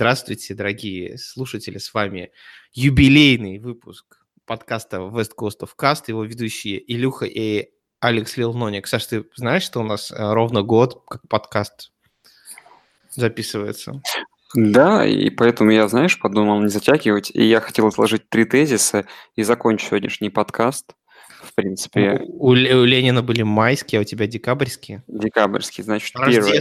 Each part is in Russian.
Здравствуйте, дорогие слушатели, с вами юбилейный выпуск подкаста West Coast of Cast, его ведущие Илюха и Алекс Лилноник. Саш, ты знаешь, что у нас э, ровно год как подкаст записывается? Да, и поэтому я, знаешь, подумал не затягивать, и я хотел изложить три тезиса и закончить сегодняшний подкаст. В принципе, У, у Ленина были майские, а у тебя декабрьские? декабрьский, значит, первое.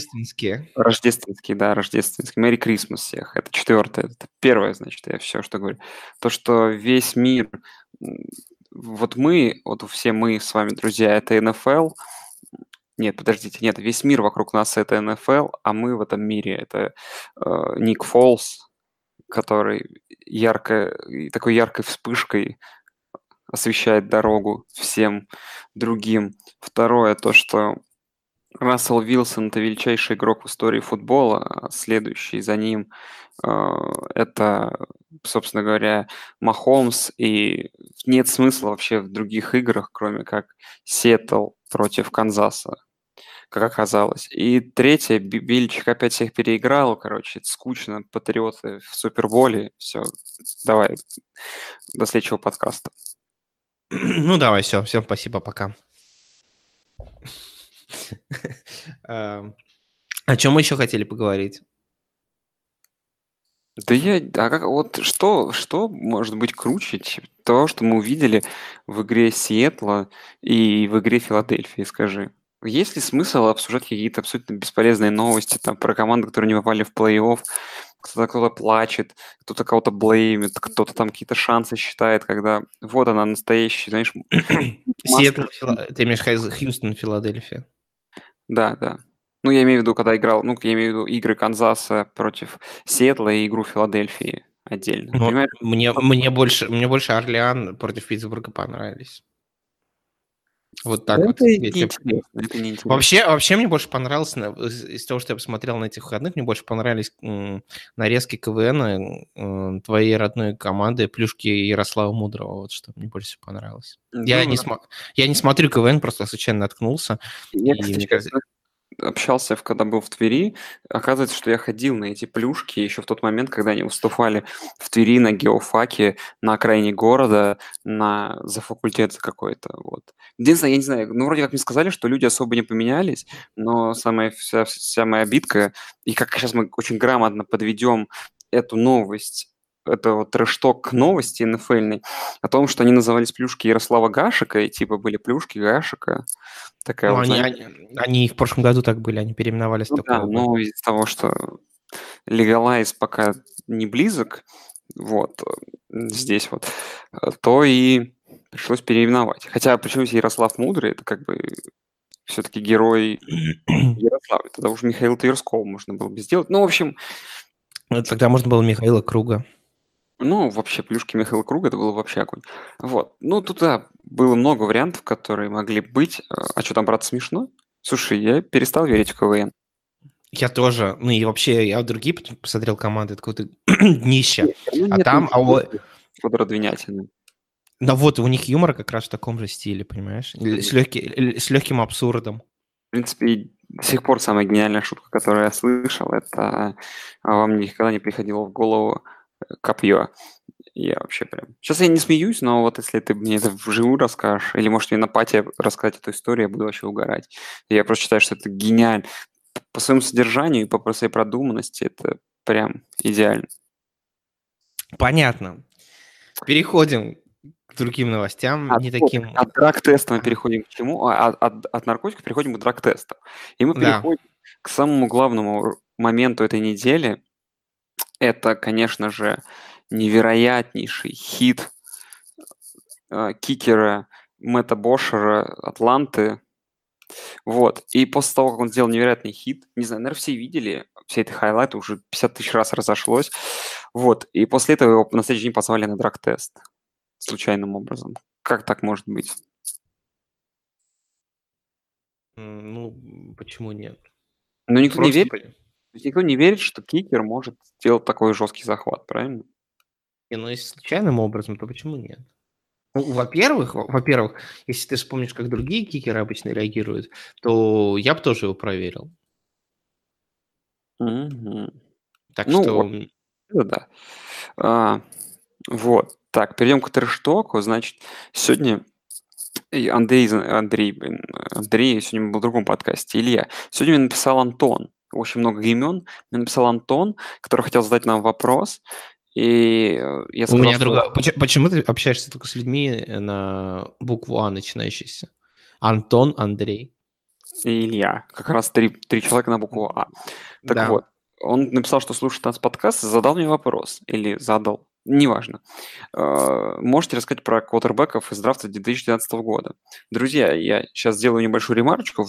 Рождественские. Да, рождественский. Мэри Крисмас всех. Это четвертое. Это первое, значит, я все, что говорю. То, что весь мир, вот мы, вот все мы с вами, друзья, это НФЛ. Нет, подождите, нет, весь мир вокруг нас это НФЛ, а мы в этом мире это э, Ник Фолс, который ярко, такой яркой вспышкой освещает дорогу всем другим. Второе, то, что Рассел Вилсон– это величайший игрок в истории футбола, а следующий за ним э, это, собственно говоря, Махомс, и нет смысла вообще в других играх, кроме как Сиэтл против Канзаса, как оказалось. И третье, Бильчик опять всех переиграл, короче, скучно, патриоты в Суперболе, все, давай, до следующего подкаста. Ну, давай, все. Всем спасибо, пока. Эм, О чем мы еще хотели поговорить? Да я, а как, вот что, что может быть круче чем то, что мы увидели в игре Сиэтла и в игре Филадельфии, скажи? Есть ли смысл обсуждать какие-то абсолютно бесполезные новости там про команды, которые не попали в плей-офф, кто-то кто-то плачет, кто-то кого-то блеймит, кто-то там какие-то шансы считает, когда вот она настоящая, знаешь... Сиэтл, Фила- ты имеешь Хьюстон, Филадельфия? Да, да. Ну, я имею в виду, когда играл, ну, я имею в виду игры Канзаса против Сиэтла и игру Филадельфии отдельно. Понимаешь? мне, мне, больше, мне больше Орлеан против Питтсбурга понравились. Вот так Да вот. это если- неинтересно, это неинтересно. Вообще, вообще мне больше понравилось, из, того, что я посмотрел на этих выходных, мне больше понравились нарезки КВН м, твоей родной команды Плюшки Ярослава Мудрого. Вот что мне больше всего понравилось. Я, Ну, не, смо- я не смотрю КВН, просто случайно наткнулся. Я, И кстати, общался, когда был в Твери, оказывается, что я ходил на эти плюшки еще в тот момент, когда они выступали в Твери на геофаке, на окраине города, на, за факультет какой-то. Вот. Единственное, я не знаю, ну, вроде как мне сказали, что люди особо не поменялись, но самая, вся, вся моя битка, и как сейчас мы очень грамотно подведем эту новость, это вот трэшток новости НФЛной, о том, что они назывались плюшки Ярослава Гашика, и типа были плюшки Гашика. Такая Ну, вот, они, они, они в прошлом году так были, они переименовались ну да, но из-за того, что легалайз пока не близок, вот, здесь вот, то и пришлось переименовать. Хотя, здесь Ярослав Мудрый, это как бы все-таки герой Ярослава. Тогда уж Михаил Тверского можно было бы сделать. Ну, в общем, Ну, Тогда можно было Михаила Круга. Ну, вообще, плюшки Михаила Круга, это было вообще огонь. Вот. Ну, тут, да, было много вариантов, которые могли быть. Э, А что там, брат, смешно? Слушай, я перестал верить в КВН. Я тоже. Ну и вообще, я другие посмотрел команды, это какое-то днище. А нет там, а Федора Двинятина. Но вот у них юмор как раз в таком же стиле, понимаешь? С, легки- с легким абсурдом. В принципе, до сих пор самая гениальная шутка, которую я слышал, это а, вам никогда не приходило в голову копье. Я вообще прям... Сейчас я не смеюсь, но вот если ты мне это вживую расскажешь, или, может, мне на пати рассказать эту историю, я буду вообще угорать. Я просто считаю, что это гениально. По своему содержанию и по своей продуманности это прям идеально. Понятно. Переходим к другим новостям, От, не таким... от драг-теста мы переходим к чему? А, От, от- от наркотиков переходим к драг-тестам. И мы Да. переходим к самому главному моменту этой недели. Это, конечно же, невероятнейший хит э, кикера Мэтта Бошера Атланты. Вот. И после того, как он сделал невероятный хит, не знаю, наверное, все видели, все эти хайлайты уже 50 тысяч раз разошлось. Вот. И после этого его на следующий день позвали на драг-тест. Случайным образом. Как так может быть? Ну, почему нет? Ну, никто не Просто верит, по- то есть никто не верит, что кикер может сделать такой жесткий захват, правильно? Не, ну, если случайным образом, то почему нет? Ну, во-первых, во- во-первых, если ты вспомнишь, как другие кикеры обычно реагируют, то я бы тоже его проверил. Мгм. Так Ну, что вот. Это да. А, вот. Так, перейдем к трештоку. Значит, сегодня и Андрей, Андрей, блин, Андрей сегодня был в другом подкасте, Илья. Сегодня мне написал Антон. Очень много имен. Мне написал Антон, который хотел задать нам вопрос. И э, я сказал, У меня что... другая... Почему, почему ты общаешься только с людьми на букву А начинающейся? Антон, Андрей. И Илья. Как раз три, три человека на букву А. Так да. вот, он написал, что слушает нас подкаст, задал мне вопрос. Или задал. Неважно. Э, можете рассказать про квотербеков из драфта 2012 года. Друзья, я сейчас сделаю небольшую ремарочку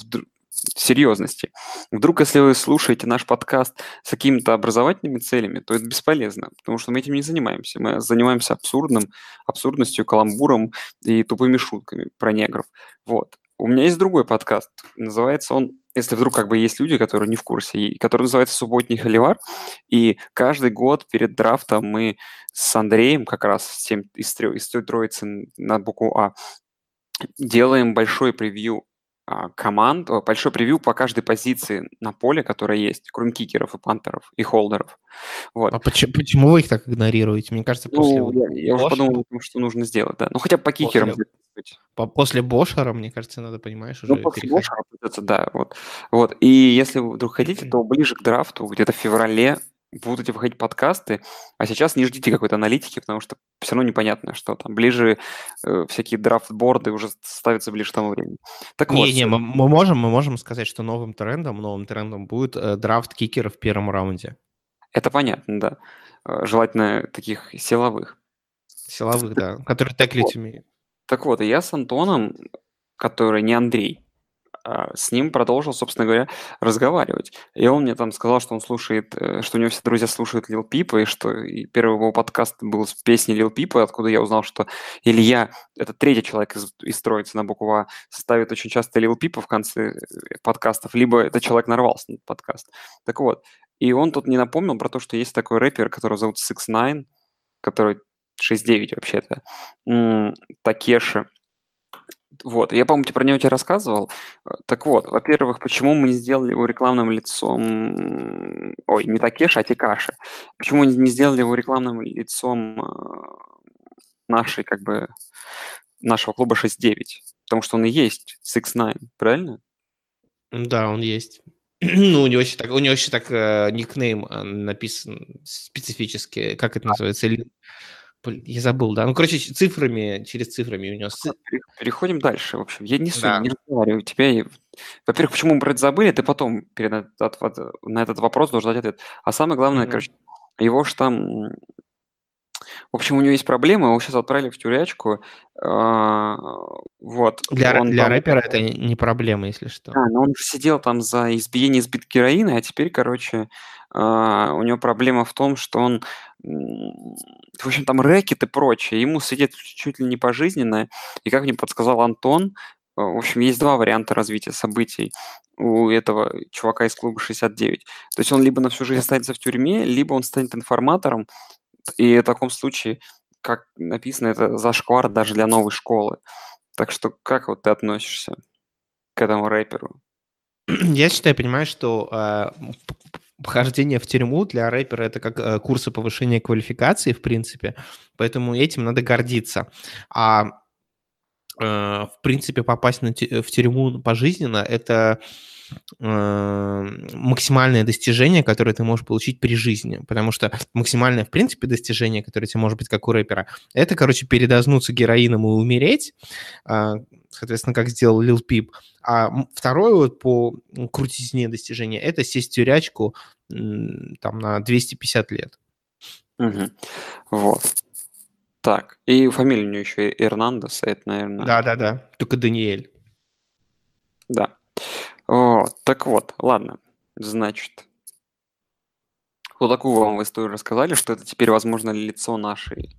серьезности. Вдруг, если вы слушаете наш подкаст с какими-то образовательными целями, то это бесполезно, потому что мы этим не занимаемся. Мы занимаемся абсурдным, абсурдностью, каламбуром и тупыми шутками про негров. Вот. У меня есть другой подкаст. Называется он если вдруг как бы есть люди, которые не в курсе, который называется «Субботний холивар», и каждый год перед драфтом мы с Андреем, как раз с тем, из, из той троицы на букву А, делаем большой превью команд, большой превью по каждой позиции на поле, которая есть, кроме кикеров и пантеров, и холдеров. Вот. А почему, почему вы их так игнорируете? Мне кажется, после... Ну, я, я уже подумал, что нужно сделать, да. Ну, хотя бы по кикерам. После, по, после Бошера, мне кажется, надо, понимаешь, уже Ну, после переходить. Бошера придется, да, вот. вот. И если вы вдруг хотите, то ближе к драфту, где-то в феврале, будут эти выходить подкасты, а сейчас не ждите какой-то аналитики, потому что все равно непонятно, что там ближе э, всякие драфт-борды уже ставятся ближе к тому времени. Так не, вот. Не, мы, мы, можем, мы можем сказать, что новым трендом, новым трендом будет э, драфт кикера в первом раунде. Это понятно, да. Э, желательно таких силовых. Силовых, да, которые теклить умеют. Так вот, я с Антоном, который не Андрей, с ним продолжил, собственно говоря, разговаривать. И он мне там сказал, что он слушает, э, что у него все друзья слушают Лил Пипа, и что и первый его подкаст был с песней Лил Пипа, откуда я узнал, что Илья, это третий человек из, из троицы на букву А, ставит очень часто Лил Пипа в конце э, подкастов, либо этот человек нарвался на подкаст. Так вот, и он тут не напомнил про то, что есть такой рэпер, которого зовут Six Nine, который 6-9 вообще-то, Такеши. Вот, я, по-моему, про него тебе рассказывал. Так вот, во-первых, почему мы не сделали его рекламным лицом... Ой, не Такеши, а Тикаши. Почему не сделали его рекламным лицом э, нашей, как бы, нашего клуба 6-9? Потому что он и есть 6-9, правильно? Да, он есть. ну, у него еще так, у него еще так э, никнейм э, написан специфически, как это называется? Я забыл, да. Ну, короче, цифрами, через цифрами у него... Переходим дальше, в общем. Я не суть, да. не разговариваю. Тебя... Во-первых, почему мы про это забыли, ты потом перед этот, на этот вопрос должен дать ответ. А самое главное, mm-hmm. короче, его же там... В общем, у него есть проблемы, его сейчас отправили в тюрячку. А, вот. Для, он для там... рэпера это не проблема, если что. Да, но он же сидел там за избиение сбит героина, а теперь, короче, а, у него проблема в том, что он, в общем, там рэкет и прочее, ему сидит чуть ли не пожизненно, и как мне подсказал Антон, а, в общем, есть два варианта развития событий у этого чувака из клуба 69. То есть он либо на всю жизнь останется в тюрьме, либо он станет информатором, и в таком случае, как написано, это зашквар даже для новой школы. Так что как вот ты относишься к этому рэперу? Я считаю, понимаешь, что э, Похождение в тюрьму для рэпера это как э, курсы повышения квалификации, в принципе, поэтому этим надо гордиться. А э, в принципе попасть на, в тюрьму пожизненно это максимальное достижение, которое ты можешь получить при жизни, потому что максимальное, в принципе, достижение, которое тебе может быть как у рэпера, это, короче, передознуться героином и умереть, э, соответственно, как сделал Лил Пип. А второе вот по крутизне достижения – это сесть в тюрячку там на 250 лет. Угу. Вот. Так, и фамилия у нее еще Эрнандес, это, наверное... Да-да-да, только Даниэль. Да. Вот, так вот, ладно, значит, вот такую вам в историю рассказали, что это теперь, возможно, лицо нашей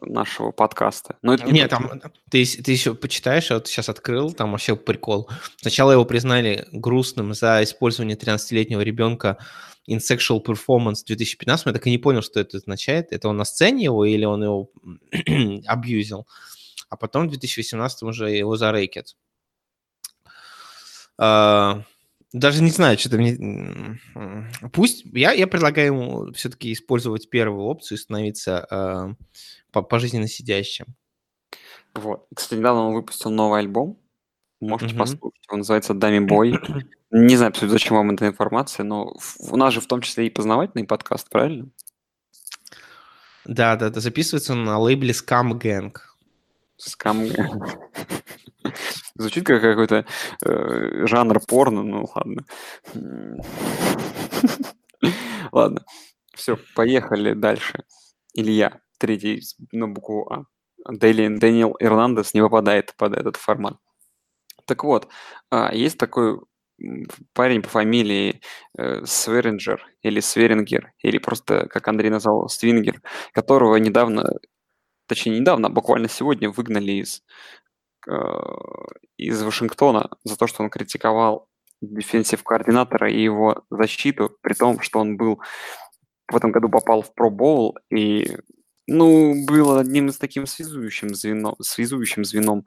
нашего подкаста. Но это не Нет, там ты, ты еще почитаешь, я вот сейчас открыл, там вообще прикол. Сначала его признали грустным за использование 13-летнего ребенка in sexual performance 2015, я так и не понял, что это означает. Это он на сцене его или он его абьюзил? А потом в 2018 уже его зарейкет. Uh, даже не знаю, что-то мне... Пусть... Я, я предлагаю ему все-таки использовать первую опцию и становиться э, пожизненно сидящим. Вот. Кстати, недавно он выпустил новый альбом. Можете mm-hmm. послушать. Он называется Дами Бой. Не знаю, зачем вам эта информация, но у нас же в том числе и познавательный подкаст, правильно? Да, да, да. Записывается он на лейбле Scam Gang. Scam Gang. Звучит как какой-то э, жанр порно, ну ладно. Ладно. Все, поехали дальше. Илья, третий на букву А. Дэниел Эрнандес не попадает под этот формат. Так вот, а, есть такой парень по фамилии э, Сверинджер или Сверингер, или просто, как Андрей назвал, Свингер, которого недавно, точнее недавно, а буквально сегодня выгнали из, из Вашингтона за то, что он критиковал дефенсив координатора и его защиту, при том, что он был в этом году попал в Bowl и ну, был одним из таким связующим звеном, связующим звеном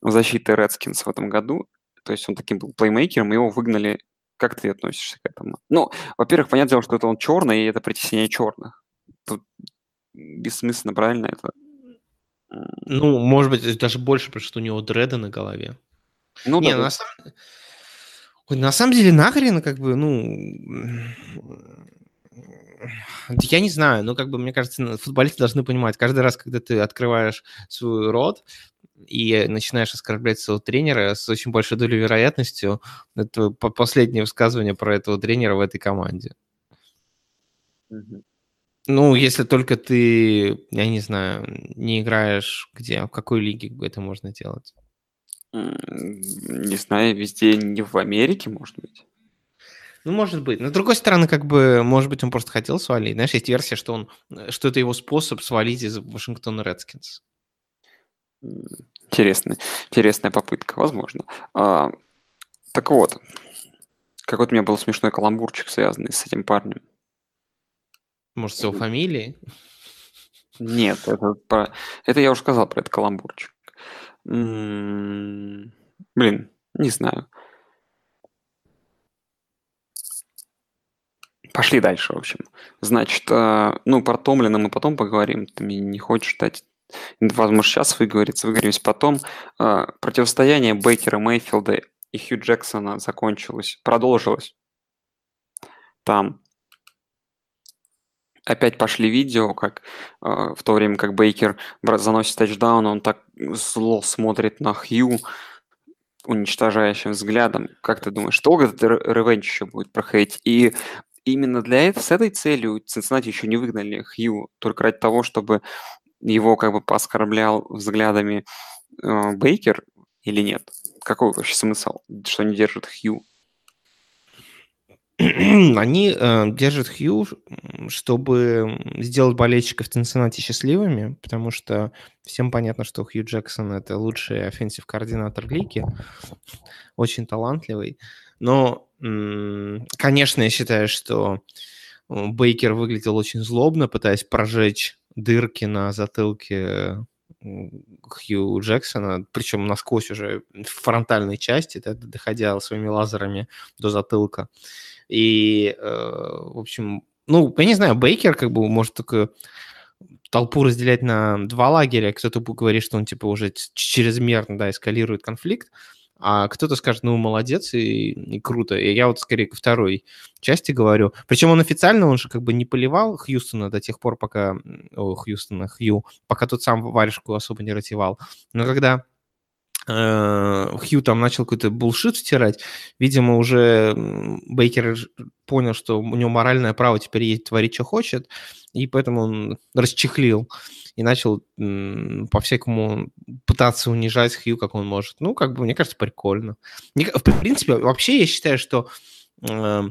защиты Redskins в этом году. То есть он таким был плеймейкером, и его выгнали. Как ты относишься к этому? Ну, во-первых, понятное дело, что это он черный, и это притеснение черных. Тут бессмысленно, правильно это? Ну, может быть, даже больше, потому что у него дреды на голове. Ну, Не, да, на, да. Самом... на самом деле, нахрен, как бы, ну, я не знаю, но как бы мне кажется, футболисты должны понимать, каждый раз, когда ты открываешь свой рот и начинаешь оскорблять своего тренера с очень большой долей вероятностью, это последнее высказывание про этого тренера в этой команде. Ну, если только ты, я не знаю, не играешь где, в какой лиге это можно делать? Не знаю, везде, не в Америке, может быть. Ну, может быть. Но с другой стороны, как бы, может быть, он просто хотел свалить. Знаешь, есть версия, что он, что это его способ свалить из Вашингтона Редскинс. Интересная, интересная попытка, возможно. А, так вот, какой-то у меня был смешной каламбурчик, связанный с этим парнем. Может, с его фамилией? Нет, это, про... это я уже сказал про этот каламбурчик. М-м-м, блин, не знаю. Пошли дальше, в общем. Значит, э, ну, про Томлина мы потом поговорим. Ты мне не хочешь дать возможно, сейчас выговориться, выговоримся потом. Э, противостояние Бейкера Мейфилда и Хью Джексона закончилось, продолжилось. Там опять пошли видео, как э, в то время, как Бейкер заносит тачдаун, он так зло смотрит на Хью, уничтожающим взглядом. Как ты думаешь, долго этот ревенч еще будет проходить? И именно для этого, с этой целью Цинциннати еще не выгнали Хью, только ради того, чтобы его как бы пооскорблял взглядами э, Бейкер или нет? Какой вообще смысл, что они держат Хью? Они э, держат Хью, чтобы сделать болельщиков Цинциннати счастливыми, потому что всем понятно, что Хью Джексон – это лучший offensive координатор лиги, очень талантливый. Но, конечно, я считаю, что Бейкер выглядел очень злобно, пытаясь прожечь дырки на затылке Хью Джексона, причем насквозь уже в фронтальной части, доходя своими лазерами до затылка. И, э, в общем, ну, я не знаю, Бейкер как бы может только толпу разделять на два лагеря. Кто-то говорит, что он типа уже чрезмерно, да, эскалирует конфликт, а кто-то скажет, ну, молодец и, и круто. И я вот скорее ко второй части говорю. Причем он официально, он же как бы не поливал Хьюстона до тех пор, пока... О, Хьюстона, Хью, пока тот сам варежку особо не ратевал. Но когда Хью там начал какой-то булшит втирать, видимо, уже Бейкер понял, что у него моральное право теперь есть творить, что хочет, и поэтому он расчехлил и начал по-всякому пытаться унижать Хью, как он может. Ну, как бы, мне кажется, прикольно. В принципе, вообще я считаю, что э,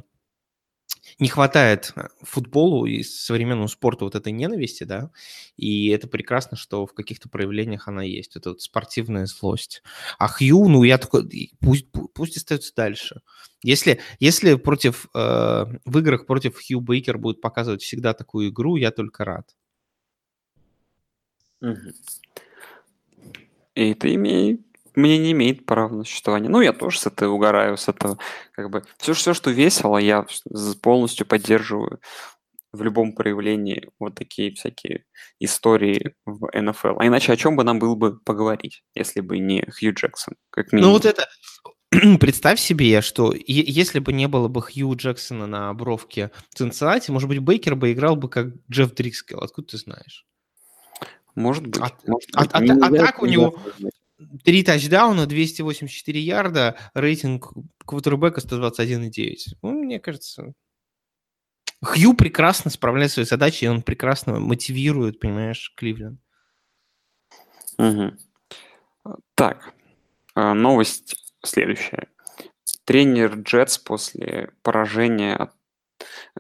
не хватает футболу и современному спорту вот этой ненависти, да, и это прекрасно, что в каких-то проявлениях она есть, это вот спортивная злость. А Хью, ну, я такой, пусть, пусть остается дальше. Если, если против, э, в играх против Хью Бейкер будет показывать всегда такую игру, я только рад. И это имеет мне не имеет права на существование. Ну, я тоже с этого угораю, с этого. Как бы все, все, что весело, я полностью поддерживаю в любом проявлении вот такие всякие истории в НФЛ. А иначе о чем бы нам было бы поговорить, если бы не Хью Джексон, как минимум? Ну вот это, представь себе, что если бы не было бы Хью Джексона на бровке Цинциннати, может быть, Бейкер бы играл бы как Джефф Дрикскелл. Откуда ты знаешь? Может быть. А, может а, быть. а, Нельзя- а так у него. Три тачдауна, 284 ярда, рейтинг квотербека 121,9. Ну, мне кажется, Хью прекрасно справляет свои задачи, и он прекрасно мотивирует, понимаешь, Кливленд. Мгм. Так, а, новость следующая. Тренер Джетс после поражения от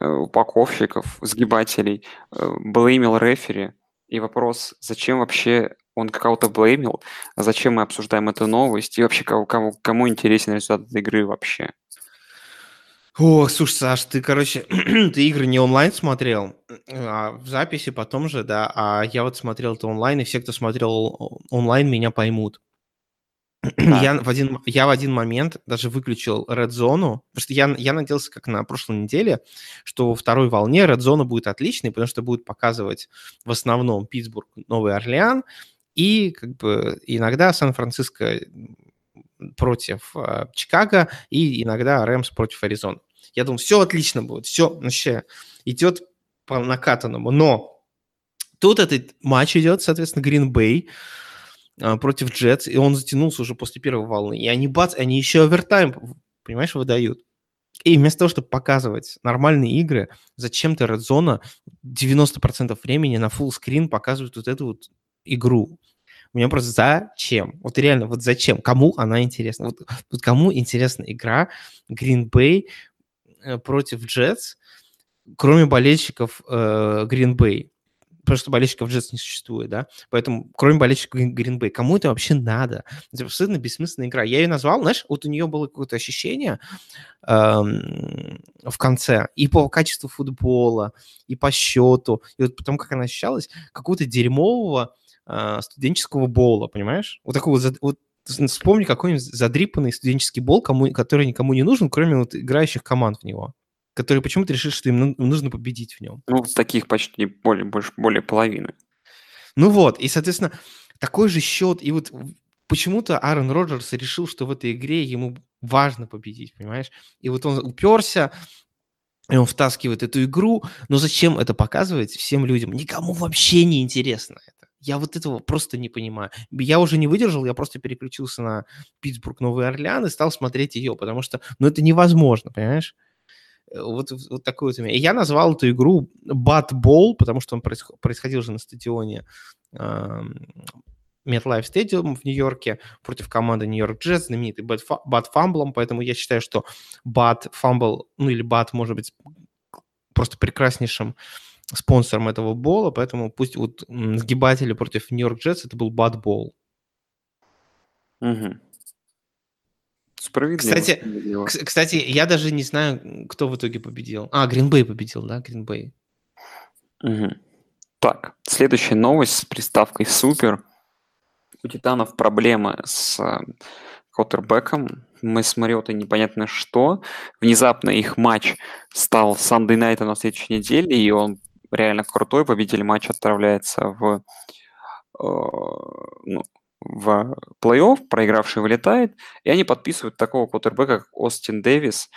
э, упаковщиков, сгибателей, э, блеймил рефери. И вопрос, зачем вообще он кого-то блеймил, а зачем мы обсуждаем эту новость, и вообще кому, кому, кому интересен результат этой игры вообще? О, слушай, Саш, ты, короче, ты игры не онлайн смотрел, а в записи потом же, да, а я вот смотрел это онлайн, и все, кто смотрел онлайн, меня поймут. Я в, один, я в один момент даже выключил Red Zone, потому что я, я надеялся, как на прошлой неделе, что во второй волне Red Zone будет отличной, потому что будет показывать в основном Питтсбург, Новый Орлеан, и как бы иногда Сан-Франциско против э, Чикаго, и иногда Рэмс против Аризоны. Я думал, все отлично будет, все вообще идет по накатанному. Но тут этот матч идет, соответственно, Green Bay а, против Джетс, и он затянулся уже после первой волны. И они, бац, они еще овертайм, понимаешь, выдают. И вместо того, чтобы показывать нормальные игры, зачем-то Red Zone 90% времени на full screen показывает вот эту вот игру. У меня просто зачем? Вот реально, вот зачем? Кому она интересна? Вот, вот кому интересна игра Green Bay э, против Jets, кроме болельщиков э, Green Bay? Потому что болельщиков Jets не существует, да? Поэтому, кроме болельщиков Green Bay, кому это вообще надо? Это абсолютно бессмысленная игра. Я ее назвал, знаешь, вот у нее было какое-то ощущение эм, в конце и по качеству футбола, и по счету, и вот потому как она ощущалась, какого-то дерьмового э, студенческого бола, понимаешь? Вот такого, вот вспомни какой-нибудь задрипанный студенческий бол, кому, который никому не нужен, кроме вот играющих команд в него, которые почему-то решили, что им ну- нужно победить в нем. Ну, таких почти более, больше, более половины. Ну вот, и, соответственно, такой же счет, и вот почему-то Аарон Роджерс решил, что в этой игре ему важно победить, понимаешь? И вот он уперся, и он втаскивает эту игру, но зачем это показывать всем людям? Никому вообще не интересно это. Я вот этого просто не понимаю. Я уже не выдержал, я просто переключился на Питтсбург, Новый Орлеан и стал смотреть ее, потому что, ну, это невозможно, понимаешь? Э, Вот, вот такой вот у. И я назвал эту игру Ball, потому что он происход- происходил же на стадионе эм, MetLife Stadium в Нью-Йорке против команды Нью-Йорк Джетс, знаменитый Bad Fumble, поэтому я считаю, что Bad Fumble, ну или Bad может быть просто прекраснейшим спонсором этого бола, поэтому пусть вот сгибатели против Нью-Йорк Джетс это был Ball. Мгм. Справедливо. Кстати, справедливо. Кс- Кстати, я даже не знаю, кто в итоге победил. А, Гринбей победил, да, Гринбей. Мгм. Так, следующая новость с приставкой «Супер». У Титанов проблема с э, квотербеком. Мы с Мариотой непонятно что. Внезапно их матч стал Sunday Night на следующей неделе, и он реально крутой. Победитель матча отправляется в, э, ну, в плей-офф, проигравший вылетает, и они подписывают такого квотербека, как Остин Дэвис.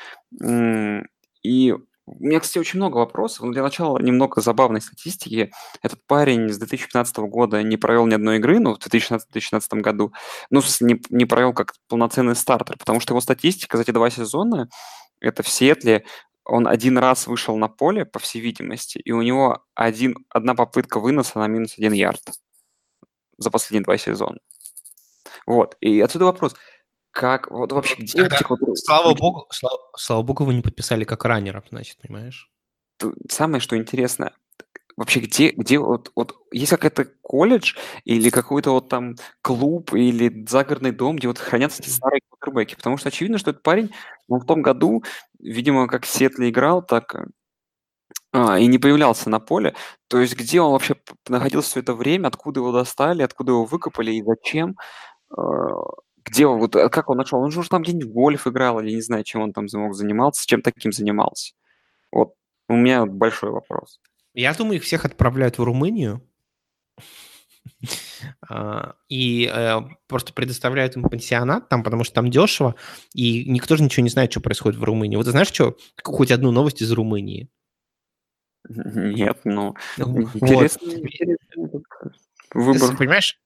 И у меня, кстати, очень много вопросов, но для начала немного забавной статистики. Этот парень с 2015 года не провел ни одной игры, ну, в 2016-2017 году, ну, не, не провел как полноценный стартер, потому что его статистика за эти два сезона, это в Сиэтле, он один раз вышел на поле, по всей видимости, и у него один, одна попытка выноса на минус один ярд за последние два сезона. Вот, и отсюда вопрос, как, вот вообще, где Тогда, вот- Слава богу, слава, слава богу, вы не подписали как раннера, значит, понимаешь? самое, что интересно, вообще где, где вот, вот есть какой-то колледж или какой-то вот там клуб или загородный дом, где вот хранятся эти старые квотербеки? Потому что очевидно, что этот парень, он в том году, видимо, как в играл, так э, а, и не появлялся на поле. То есть где он вообще находился все это время, откуда его достали, откуда его выкопали и зачем? Э, Где он, вот, а как он нашел? Он же там где-нибудь в гольф играл, или не знаю, чем он там мог занимался, чем таким занимался. Вот у меня большой вопрос. Я думаю, их всех отправляют в Румынию, а, и э, просто предоставляют им пансионат там, потому что там дешево, и никто же ничего не знает, что происходит в Румынии. Вот ты знаешь, что, хоть одну новость из Румынии? Нет, ну, Ну, интересно, вот. интересно, выбор. Понимаешь,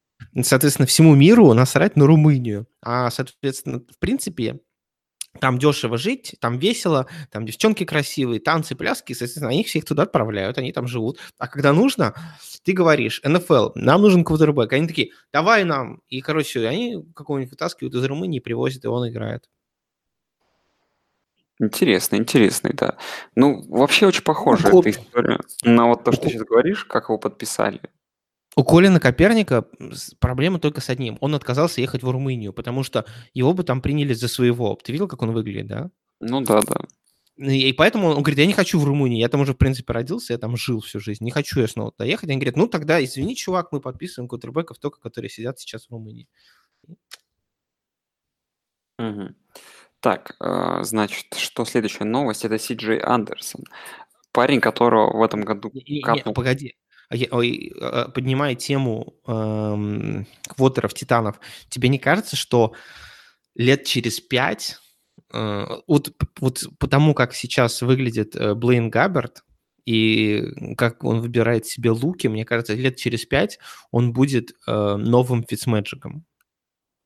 соответственно, всему миру насрать на Румынию. А, соответственно, в принципе, там дешево жить, там весело, там девчонки красивые, танцы, пляски, соответственно, они всех туда отправляют, они там живут. А когда нужно, ты говоришь, НФЛ, нам нужен квотербек. Они такие, давай нам. И, короче, они какого-нибудь вытаскивают из Румынии, привозят, и он играет. Интересно, интересно, да. Ну, вообще очень похожа Ко- эта история на вот то, что Ко- сейчас говоришь, как его подписали. У Колина Коперника проблема только с одним. Он отказался ехать в Румынию, потому что его бы там приняли за своего. Ты видел, как он выглядит, да? Ну да, да. И и поэтому он говорит, я не хочу в Румынию, я там уже, в принципе, родился, я там жил всю жизнь, не хочу я снова туда ехать. Они говорят, ну тогда, извини, чувак, мы подписываем кутербеков только, которые сидят сейчас в Румынии. Мгм. Так, э, значит, что следующая новость? Это Си Джей Андерсон. Парень, которого в этом году Не, не, не, капнул. погоди. А ой, э, Поднимая тему эм, квотеров, титанов, тебе не кажется, что лет через пять, э, вот, вот потому как сейчас выглядит э, Блейн Габберт, и как он выбирает себе луки, мне кажется, лет через пять он будет э, новым Фицмэджиком.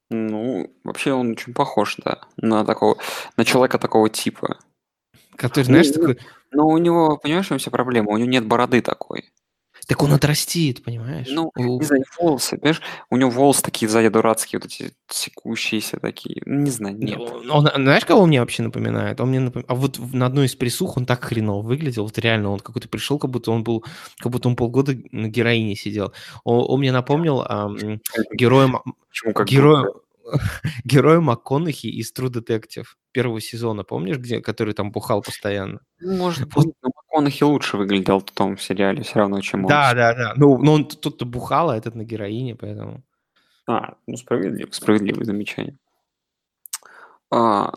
Ну, вообще он очень похож, да, на такого, на человека такого типа. Который, Ну, знаешь, ну, такой, Но у него, понимаешь, в чем вся проблема? У него нет бороды такой. Так он отрастит, понимаешь? Ну, У- не знаю, волосы, понимаешь, у него волосы такие сзади дурацкие, вот эти секущиеся такие. Ну, Не знаю, Не, нет. Он, он- знаешь, кого он мне вообще напоминает? Он мне напом- А вот на одной из присух он так хреново выглядел. Вот реально, он какой-то пришел, как будто он был, как будто он полгода на героине сидел. Он, он мне напомнил ам, героя, Ма- Почему как героя, будто? МакКонахи из True Detective первого сезона, помнишь, где, который там бухал постоянно? Ну, может Вот. быть, но МакКонахи лучше выглядел в том сериале все равно, чем он. Да, да, да. Ну, но он тут-то бухал, а этот на героине, поэтому... А, ну справедливо, справедливое замечание. А,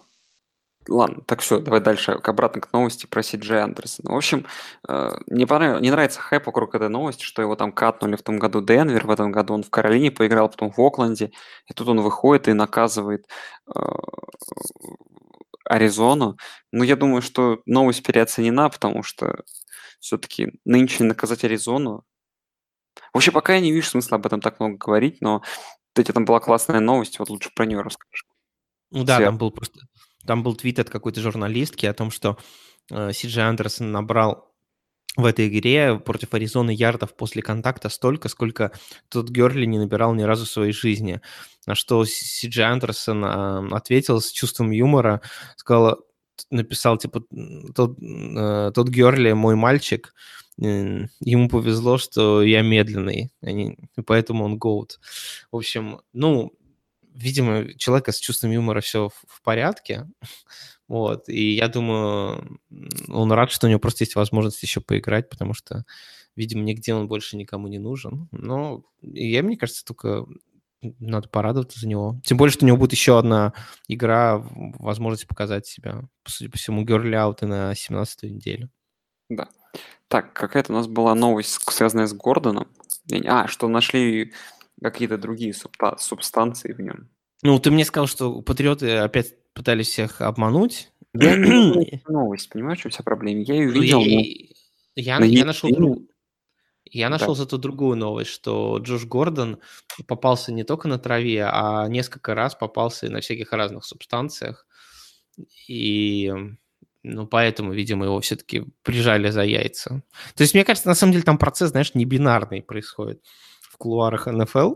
ладно, так все, давай дальше, обратно к новости про Си Джей Андерсона. В общем, э, мне понравилось, не нравится хайп вокруг этой новости, что его там катнули в том году Денвер, в этом году он в Каролине поиграл, потом в Окленде, и тут он выходит и наказывает э, Аризону. Ну, я думаю, что новость переоценена, потому что все-таки нынче наказать Аризону Вообще, пока я не вижу смысла об этом так много говорить, но кстати, там была классная новость, вот лучше про нее расскажешь. Ну да, Свет. там был просто... Там был твит от какой-то журналистки о том, что э, Си Джей Андерсон набрал в этой игре против Аризоны ярдов после контакта столько, сколько тот Герли не набирал ни разу в своей жизни. На что Си Джей Андерсон э, ответил с чувством юмора, сказал, написал, типа, тот, э, тот Герли мой мальчик, э, ему повезло, что я медленный, они- поэтому он гоут. В общем, ну, видимо, человека с чувством юмора все в порядке. Вот. И я думаю, он рад, что у него просто есть возможность еще поиграть, потому что, видимо, нигде он больше никому не нужен. Но я, мне кажется, только надо порадоваться за него. Тем более, что у него будет еще одна игра, возможность показать себя. Судя по всему, и на 17 неделю. Да. Так, какая-то у нас была новость, связанная с Гордоном. А, что нашли какие-то другие субстанции в нем. Ну, ты мне сказал, что патриоты опять пытались всех обмануть. Я не знаю эту новость, понимаешь, в чем вся проблема? Я ее Ну, видел, но я, на я нашел друг- я Да. нашел зато другую новость, что Джош Гордон попался не только на траве, а несколько раз попался и на всяких разных субстанциях. И ну, поэтому, видимо, его все-таки прижали за яйца. То есть, мне кажется, на самом деле там процесс, знаешь, не бинарный происходит в кулуарах НФЛ.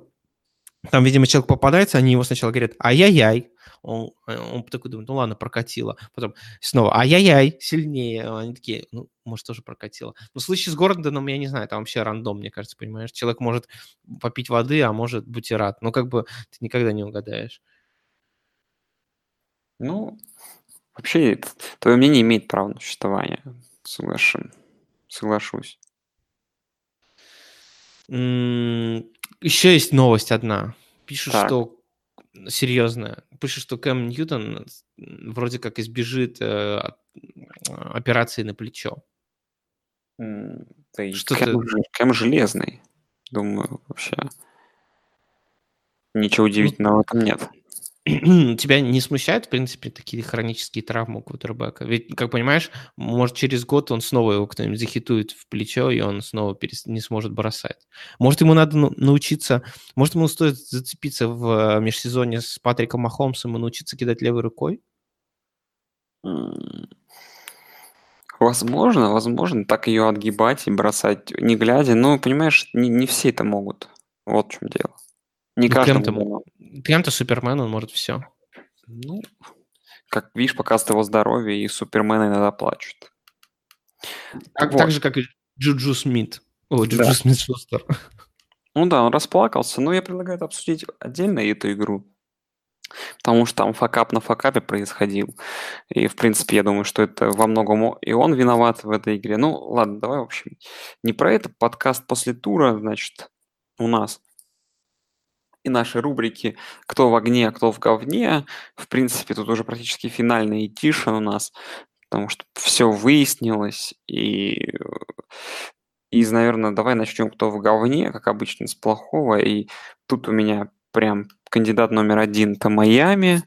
Там, видимо, человек попадается, они его сначала говорят «ай-яй-яй», он, э, он такой думает, ну ладно, прокатило. Потом снова ай-яй-яй, сильнее. Они такие, ну, может, тоже прокатило. Но в случае с Гордоном, я не знаю, там вообще рандом, мне кажется, понимаешь. Человек может попить воды, а может бутерат. Ну, как бы ты никогда не угадаешь. Ну, вообще, твое мнение имеет право на существование. Соглашен. Соглашусь. М, Еще есть новость одна. Пишут, Так. что серьезная. Пишет, что Кэм Ньютон вроде как избежит э, операции на плечо. Да что Кэм, ты... Кэм железный, думаю, вообще. Ничего ну удивительного ну, в этом нет. тебя не смущают, в принципе, такие хронические травмы у квотербека? Ведь, как понимаешь, может, через год он снова его кто-нибудь захитует в плечо, и он снова перес... не сможет бросать. Может, ему надо научиться, может, ему стоит зацепиться в межсезонье с Патриком Махомсом и научиться кидать левой рукой? Возможно, возможно, так ее отгибать и бросать, не глядя. Но, понимаешь, не, не все это могут. Вот в чем дело. Не ну, каждому. Кэм-то Супермен, он может все. Ну, как видишь, показывает его здоровье, и Супермен иногда плачут. Так, вот. так же, как и Джуджу Смит. О, Джуджу да. Смит Шустер. Ну да, он расплакался, но я предлагаю обсудить отдельно эту игру. Потому что там факап на факапе происходил. И, в принципе, я думаю, что это во многом и он виноват в этой игре. Ну, ладно, давай, в общем, не про это. Подкаст после тура, значит, у нас и наши рубрики «Кто в огне, а кто в говне». В принципе, тут уже практически финальный этишн у нас, потому что все выяснилось. И, и наверное, давай начнем «Кто в говне», как обычно, с плохого. И тут у меня прям кандидат номер один – это Майами.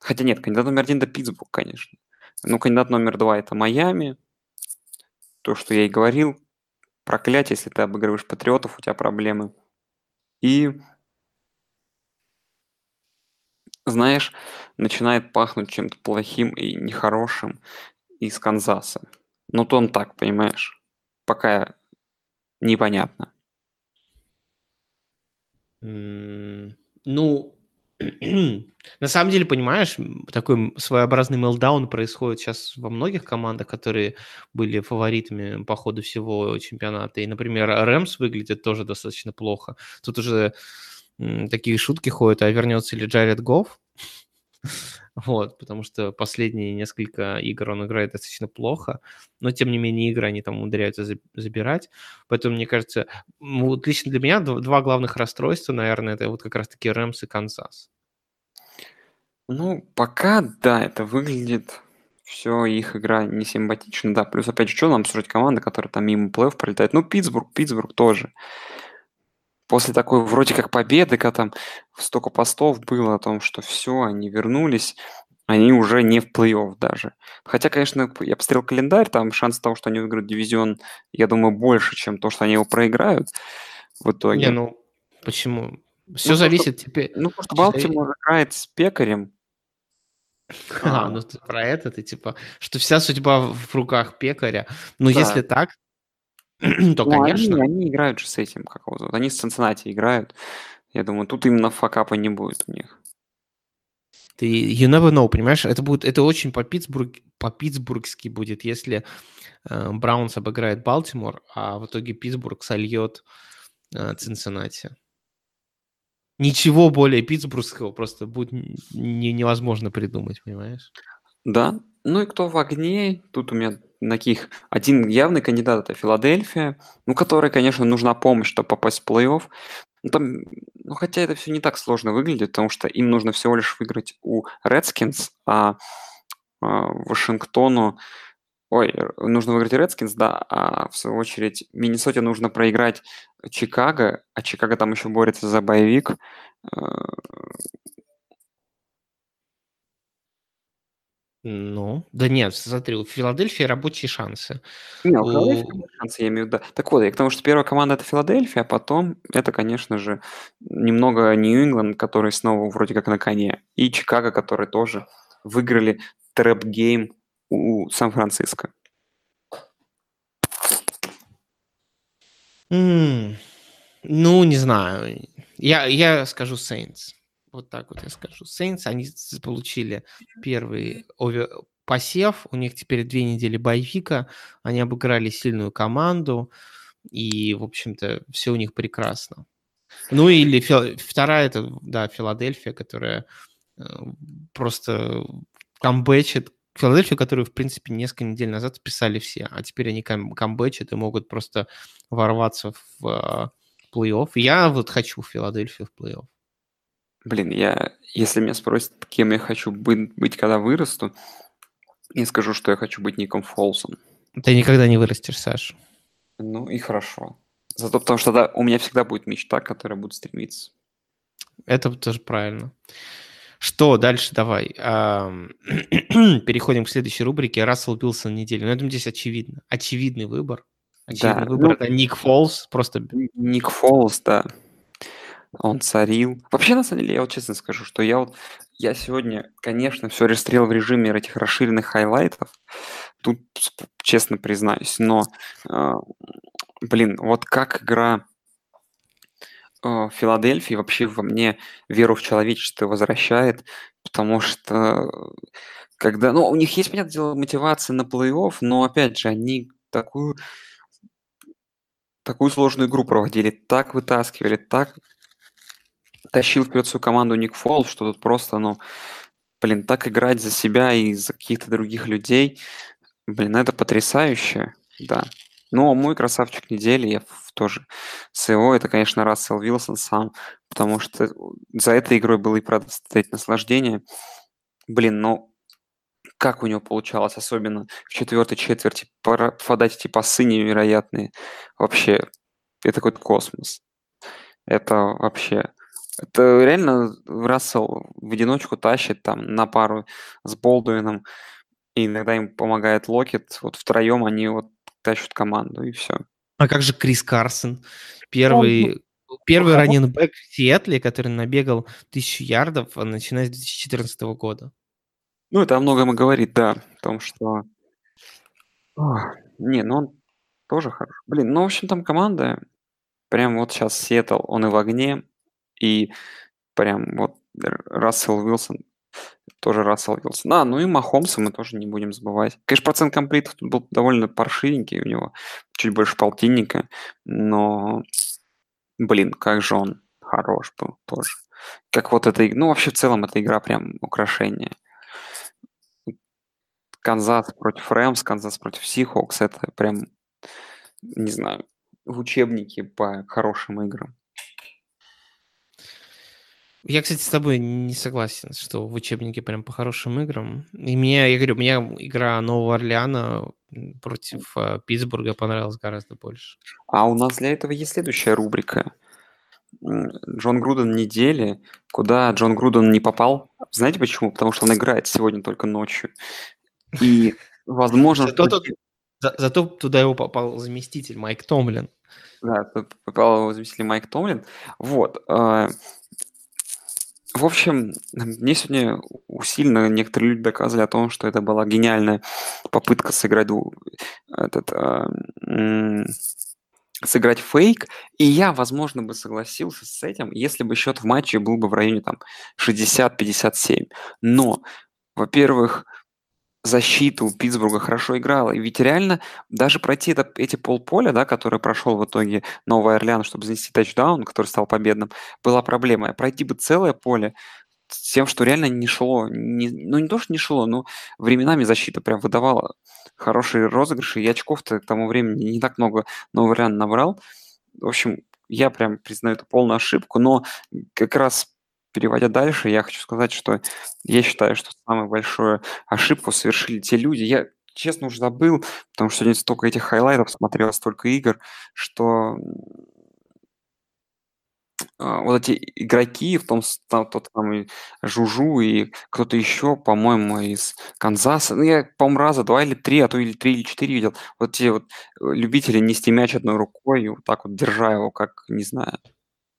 Хотя нет, кандидат номер один – это Питтсбург, конечно. Ну, кандидат номер два – это Майами. То, что я и говорил. Проклятие, если ты обыгрываешь патриотов, у тебя проблемы. И знаешь, начинает пахнуть чем-то плохим и нехорошим из Канзаса. Ну, то он так, понимаешь? Пока непонятно. Ну, на самом деле, понимаешь, такой своеобразный мелдаун происходит сейчас во многих командах, которые были фаворитами по ходу всего чемпионата. И, например, Рэмс выглядит тоже достаточно плохо. Тут уже такие шутки ходят, а вернется ли Джаред Гофф? Вот, потому что последние несколько игр он играет достаточно плохо, но тем не менее игры они там умудряются забирать. Поэтому, мне кажется, вот лично для меня два главных расстройства, наверное, это вот как раз-таки Рэмс и Канзас. Ну, пока, да, это выглядит все, их игра не симпатична, да. Плюс, опять же, что нам обсуждать команды, которые там мимо плей-офф пролетают? Ну, Питтсбург, Питтсбург тоже после такой вроде как победы, когда там столько постов было о том, что все, они вернулись, они уже не в плей-офф даже. Хотя, конечно, я посмотрел календарь, там шанс того, что они выиграют дивизион, я думаю, больше, чем то, что они его проиграют в итоге. Не, ну почему? Все ну, зависит просто, теперь. Ну, потому что Балтимор играет с пекарем. А, ну ты про это ты типа, что вся судьба в руках пекаря. Ну, да. если так, то, ну, конечно. Они, они играют же с этим, как его зовут. Они с Цинциннати играют. Я думаю, тут именно факапа не будет у них. Ты you never know, понимаешь? Это будет, это очень по Питтсбург, по питтсбургски будет, если э, Браунс обыграет Балтимор, а в итоге Питтсбург сольет э, Цинциннати. Ничего более питтсбургского просто будет не, невозможно придумать, понимаешь? Да. Ну и кто в огне? Тут у меня таких один явный кандидат это Филадельфия, ну, которой, конечно, нужна помощь, чтобы попасть в плей-офф. Ну, там, ну, хотя это все не так сложно выглядит, потому что им нужно всего лишь выиграть у Redskins, а, а Вашингтону Ой, нужно выиграть Redskins, да, а в свою очередь Миннесоте нужно проиграть Чикаго, а Чикаго там еще борется за боевик. Ну, да нет, смотри, у Филадельфии рабочие шансы. Не, у Филадельфии шансы, я имею в виду. Так вот, я к тому, что первая команда это Филадельфия, а потом это, конечно же, немного Нью-Ингланд, который снова вроде как на коне, и Чикаго, которые тоже выиграли trap game у Сан-Франциско. ну, не знаю. Я, я скажу Saints. Вот так вот я скажу. Saints, они получили первый over... посев, у них теперь две недели bye week а, они обыграли сильную команду, и, в общем-то, все у них прекрасно. Ну или фи... вторая, это, да, Филадельфия, которая э, просто камбэчит, Филадельфию, которую, в принципе, несколько недель назад писали все, а теперь они кам- камбэчат и могут просто ворваться в э, плей-офф. Я вот хочу Филадельфию в плей-офф. Блин, я, если меня спросят, кем я хочу быть, быть когда вырасту, я скажу, что я хочу быть Ником Фолсом. Ты никогда не вырастешь, Саш. Ну и хорошо. Зато потому что да, у меня всегда будет мечта, к которой я буду стремиться. Это тоже правильно. Что дальше? Давай. Переходим к следующей рубрике. Рассел Уилсон недели. Ну, я думаю, здесь очевидно. Очевидный выбор. Очевидный Да, выбор ну, это Ник Фолс. Просто Ник Фолс, да. Он царил. Вообще, на самом деле, я вот честно скажу, что я вот я сегодня, конечно, все расстрел в режиме этих расширенных хайлайтов. Тут, честно признаюсь, но, э, блин, вот как игра э, Филадельфии вообще во мне веру в человечество возвращает, потому что когда, ну, у них есть, понятное дело, мотивация на плей-офф, но, опять же, они такую такую сложную игру проводили, так вытаскивали, так тащил вперед свою команду Ник Фолл, что тут просто, ну, блин, так играть за себя и за каких-то других людей, блин, это потрясающе, да. Но мой красавчик недели, я тоже с его, это, конечно, Рассел Вилсон сам, потому что за этой игрой было и правда стоять наслаждение. Блин, ну, как у него получалось, особенно в четвертой четверти, пора подать эти пасы невероятные. Вообще, это какой-то космос. Это вообще... Это реально Рассел в одиночку тащит там на пару с Болдуином, и иногда им помогает Локет. Вот втроем они вот тащат команду, и все. А как же Крис Карсон? Первый, первый хорош. раненбэк в Сиэтле, который набегал тысячу ярдов, а, начиная с 2014 года. Ну, это о многом и говорит, да, о том, что... Ох, не, ну он тоже хорош. Блин, ну, в общем, там команда, прям вот сейчас Сиэтл, он и в огне, и прям вот Рассел Уилсон, тоже Рассел Уилсон. А, ну и Махомса мы тоже не будем забывать. Конечно, процент complete ов тут был довольно паршивенький у него, чуть больше полтинника, но, блин, как же он хорош был тоже. Как вот эта, ну вообще в целом эта игра прям украшение. Канзас против Rams, Канзас против Seahawks, это прям, не знаю, в учебнике по хорошим играм. Я, кстати, с тобой не согласен, что в учебнике прям по хорошим играм. И мне, я говорю, мне игра Нового Орлеана против э, Питтсбурга понравилась гораздо больше. А у нас для этого есть следующая рубрика. Джон Груден недели, куда Джон Груден не попал. Знаете почему? Потому что он играет сегодня только ночью. И, возможно, Зато, что- тот- за- зато туда его попал заместитель Майк Томлин. Да, тут попал его заместитель Майк Томлин. Вот. В общем, мне сегодня усиленно некоторые люди доказывали о том, что это была гениальная попытка сыграть этот, а, м, сыграть фейк, и я, возможно, бы согласился с этим, если бы счет в матче был бы в районе там 60-57. Но, во-первых, защита у Питтсбурга хорошо играла, и ведь реально даже пройти это, эти полполя, да, который прошел в итоге Новый Орлеан, чтобы занести тачдаун, который стал победным, была проблема. А пройти бы целое поле с тем, что реально не шло, не- ну не то, что не шло, но временами защита прям выдавала хорошие розыгрыши, и очков-то к тому времени не так много Новый Орлеан набрал. В общем, я прям признаю это полную ошибку, но как раз переводя дальше, я хочу сказать, что я считаю, что самую большую ошибку совершили те люди. Я, честно, уже забыл, потому что сегодня столько этих хайлайтов смотрел, столько игр, что а, вот эти игроки, в том там, тот самый Жужу и кто-то еще, по-моему, из Канзаса, ну, я, по-моему, раза два или три, а то или три или четыре видел, вот те вот э, любители нести мяч одной рукой и вот так вот держа его, как, не знаю,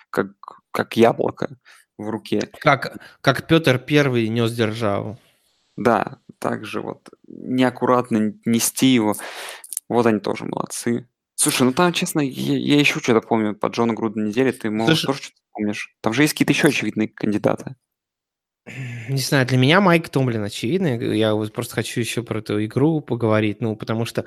как, как яблоко в руке. Как, как Петр Первый нес державу. Да, также вот неаккуратно нести его. Вот они тоже молодцы. Слушай, ну там, честно, я, я еще что-то помню по Джону Груду недели. Ты, может, Слушай- тоже что-то помнишь? Там же есть какие-то еще очевидные кандидаты. Не знаю, для меня Майк Томлин очевидный. Я вот просто хочу еще про эту игру поговорить. Ну, потому что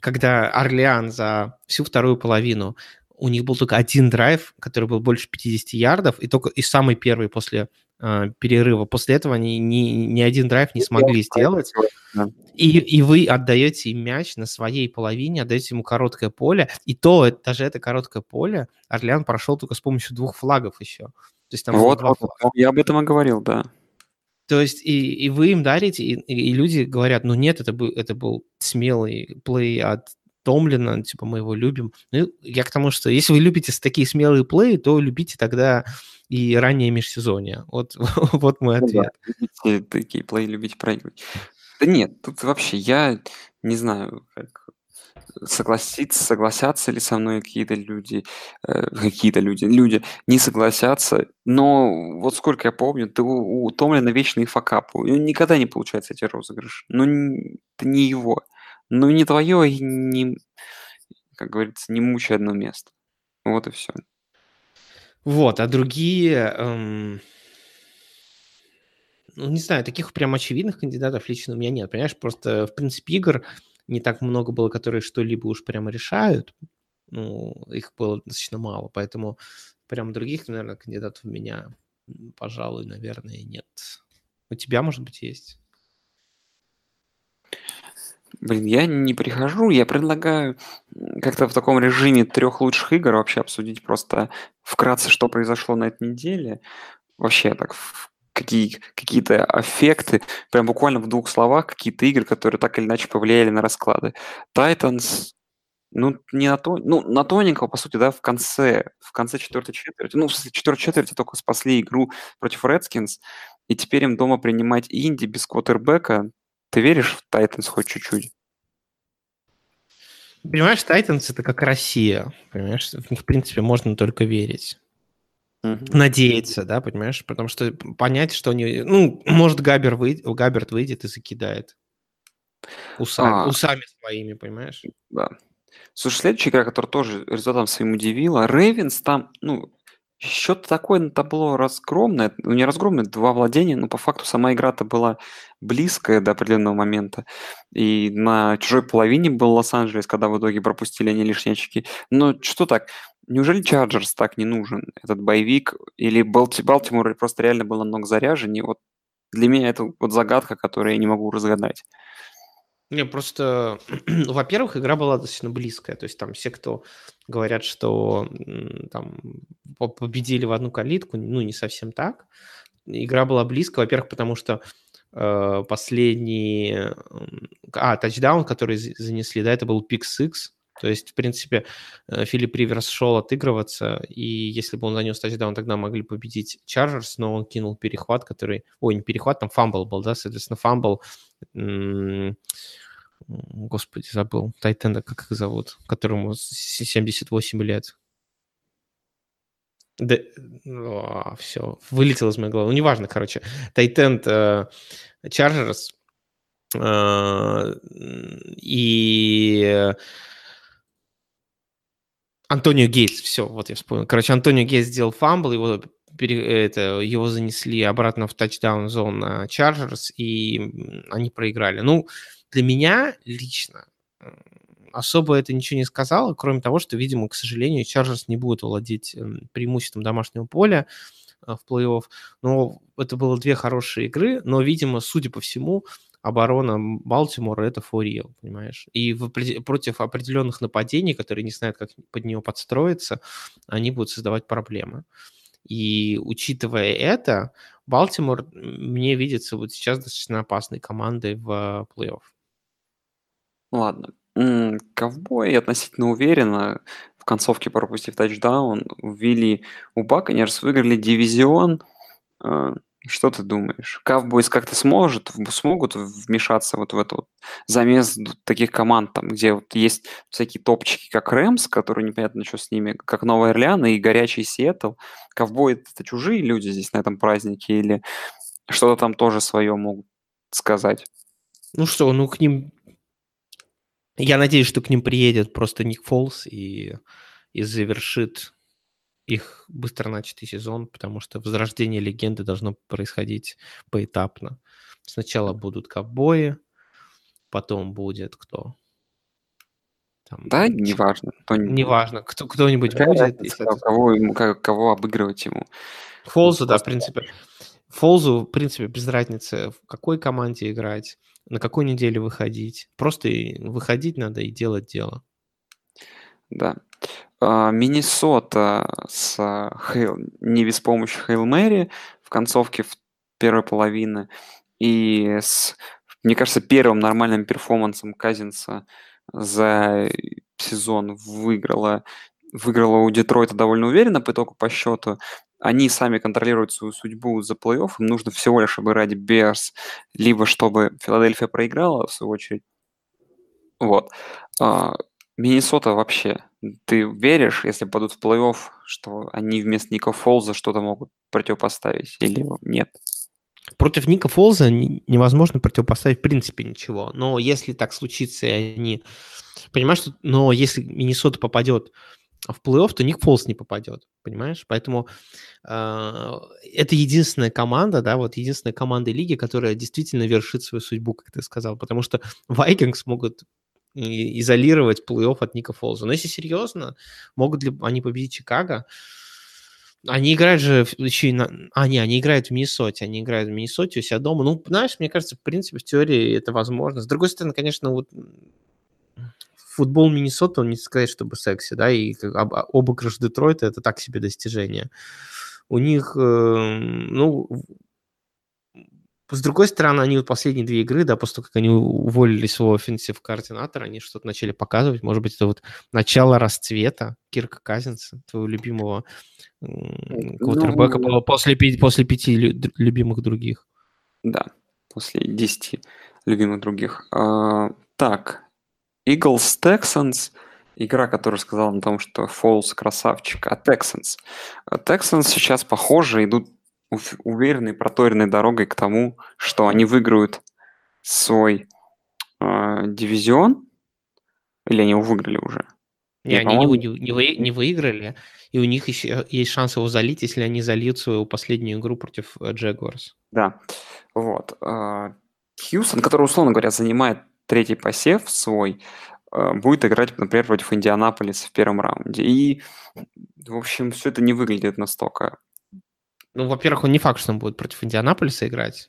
когда Орлеан за всю вторую половину у них был только один драйв, который был больше 50 ярдов, и только и самый первый после э, перерыва. После этого они ни, ни один драйв не смогли сделать. И, и вы отдаете им мяч на своей половине, отдаете ему короткое поле. И то, даже это короткое поле, Орлеан прошел только с помощью двух флагов еще. То есть там вот, вот, вот, я об этом и говорил, да. То есть и, и вы им дарите, и, и люди говорят, ну нет, это был, это был смелый плей от Томлина, типа мы его любим. Ну, я к тому, что если вы любите такие смелые плей, то любите тогда и раннее межсезонье. Вот, вот мой ответ. Ну, да, любите такие плей, любите проигрывать. Да нет, тут вообще я не знаю, как согласиться, согласятся ли со мной какие-то люди, э, какие-то люди, люди не согласятся, но вот сколько я помню, ты у, у Томлина вечный факап, никогда не получается эти розыгрыши, но это не его, ну не твое, и не, как говорится, не мучай одно место, вот и все. Вот, а другие, эм, ну не знаю, таких прям очевидных кандидатов лично у меня нет, понимаешь, просто в принципе игр не так много было, которые что-либо уж прямо решают. Ну, их было достаточно мало, поэтому прям других, наверное, кандидатов у меня, пожалуй, наверное, нет. У тебя, может быть, есть? Блин, я не прихожу, я предлагаю как-то в таком режиме трех лучших игр вообще обсудить просто вкратце, что произошло на этой неделе. Вообще так какие, какие-то аффекты, прям буквально в двух словах, какие-то игры, которые так или иначе повлияли на расклады. Titans, ну, не на то, ну, на тоненького, по сути, да, в конце, в конце четвертой четверти, ну, в четвертой четверти только спасли игру против Redskins, и теперь им дома принимать Инди без квотербека. Ты веришь в Titans хоть чуть-чуть? Понимаешь, Titans это как Россия, понимаешь, в них, в принципе, можно только верить. Мгм. Надеяться, да, понимаешь? Потому что понять, что они... Ну, может, Габер выйдет, Габерт выйдет и закидает. Усами, А, усами своими, понимаешь? да. Слушай, следующая игра, которая тоже результатом своим удивила, Рейвенс там, ну, счет такой на табло разгромное, ну, не разгромное, два владения, но по факту сама игра-то была близкая до определенного момента. И на чужой половине был Лос-Анджелес, когда в итоге пропустили они лишние очки. Но что так, Неужели Чарджерс так не нужен, этот боевик? Или Балти Балтимор просто реально был намного заряженнее? Вот для меня это вот загадка, которую я не могу разгадать. Не, просто, во-первых, игра была достаточно близкая. То есть там все, кто говорят, что там победили в одну калитку, ну, не совсем так. Игра была близкая, во-первых, потому что э, последний... А, тачдаун, который занесли, да, это был Six, то есть, в принципе, э, Филипп Риверс шел отыгрываться, и если бы он занес тачдаун, тогда могли победить Chargers, но он кинул перехват, который... Ой, не перехват, там фамбл был, да, соответственно, фамбл... Господи, забыл. Tight end а, как их зовут? Которому 78 лет. Да, о, все, вылетел из моей головы. Ну, неважно, короче. Tight end Chargers э, и Антонио Гейтс, все, вот я вспомнил. Короче, Антонио Гейтс сделал фамбл, его, это, его занесли обратно в тачдаун зону Chargers, и они проиграли. Ну, для меня лично особо это ничего не сказало, кроме того, что, видимо, к сожалению, Чарджерс не будет владеть эм, преимуществом домашнего поля э, в плей-офф. Но это было две хорошие игры, но, видимо, судя по всему, оборона Балтимора это real, понимаешь? И в, против определенных нападений, которые не знают, как под нее подстроиться, они будут создавать проблемы. И учитывая это, Балтимор мне видится вот сейчас достаточно опасной командой в плей-офф. Ладно. Ковбои относительно уверенно в концовке пропустив тачдаун, ввели у Баконерс, выиграли дивизион. Что ты думаешь? Cowboys как-то сможет, смогут вмешаться вот в эту вот замес таких команд, там, где вот есть всякие топчики, как Рэмс, которые непонятно, что с ними, как Новый Орлеан и горячий Сиэтл. Ковбои — это чужие люди здесь на этом празднике или что-то там тоже свое могут сказать? Ну что, ну к ним... Я надеюсь, что к ним приедет просто Ник Фолс и, и завершит их быстро начатый сезон, потому что возрождение легенды должно происходить поэтапно. Сначала будут ковбои, потом будет кто? Там, да, неважно. Неважно, кто, кто-нибудь Какая будет. Разница, кого, ему, кого обыгрывать ему. Фолзу, да, в принципе. Фолзу, в принципе, без разницы, в какой команде играть, на какой неделе выходить. Просто выходить надо и делать дело. Да. А, Миннесота с Хейл, не без помощи Хейл Мэри в концовке в первой половины и с, мне кажется, первым нормальным перформансом Казинса за сезон выиграла, выиграла у Детройта довольно уверенно по итогу по счету. Они сами контролируют свою судьбу за плей-офф. Им нужно всего лишь обыграть Берс, либо чтобы Филадельфия проиграла, в свою очередь. Вот. А, Миннесота вообще, ты веришь, если падут в плей-офф, что они вместо Ника Фолза что-то могут противопоставить или нет? Против Ника Фолза невозможно противопоставить в принципе ничего. Но если так случится, и они... Понимаешь, но если Миннесота попадет в плей-офф, то Ник Фолс не попадет, понимаешь? Поэтому э, это единственная команда, да, вот единственная команда лиги, которая действительно вершит свою судьбу, как ты сказал, потому что Vikings могут изолировать плей-офф от Ника Фолза. Но если серьезно, могут ли они победить Чикаго? Они играют же еще и на... А, не, они играют в Миннесоте. Они играют в Миннесоте у себя дома. Ну, знаешь, мне кажется, в принципе, в теории это возможно. С другой стороны, конечно, вот футбол Миннесоты, он не сказать, чтобы секси, да, и обыгрыш Детройта – это так себе достижение. У них, э, ну, с другой стороны, они вот последние две игры, да, после того, как они уволили своего offensive координатора, они что-то начали показывать. Может быть, это вот начало расцвета Кирка Казинса, твоего любимого квотербека, ну, после, после пяти любимых других. Да, после десяти любимых других. А, так, Eagles Texans – игра, которая сказала на том, что Фолс красавчик, а Texans. Texans сейчас, похоже, идут уверенной, проторенной дорогой к тому, что они выиграют свой э, дивизион, или они его выиграли уже? Не, они не, не, вы, не выиграли, и у них еще есть шанс его залить, если они зальют свою последнюю игру против Джегуарс. Да, вот. А, Хьюстон, который, условно говоря, занимает третий посев свой, э, будет играть, например, против Индианаполиса в первом раунде. И, в общем, все это не выглядит настолько ну, во-первых, он не факт, что он будет против Индианаполиса играть.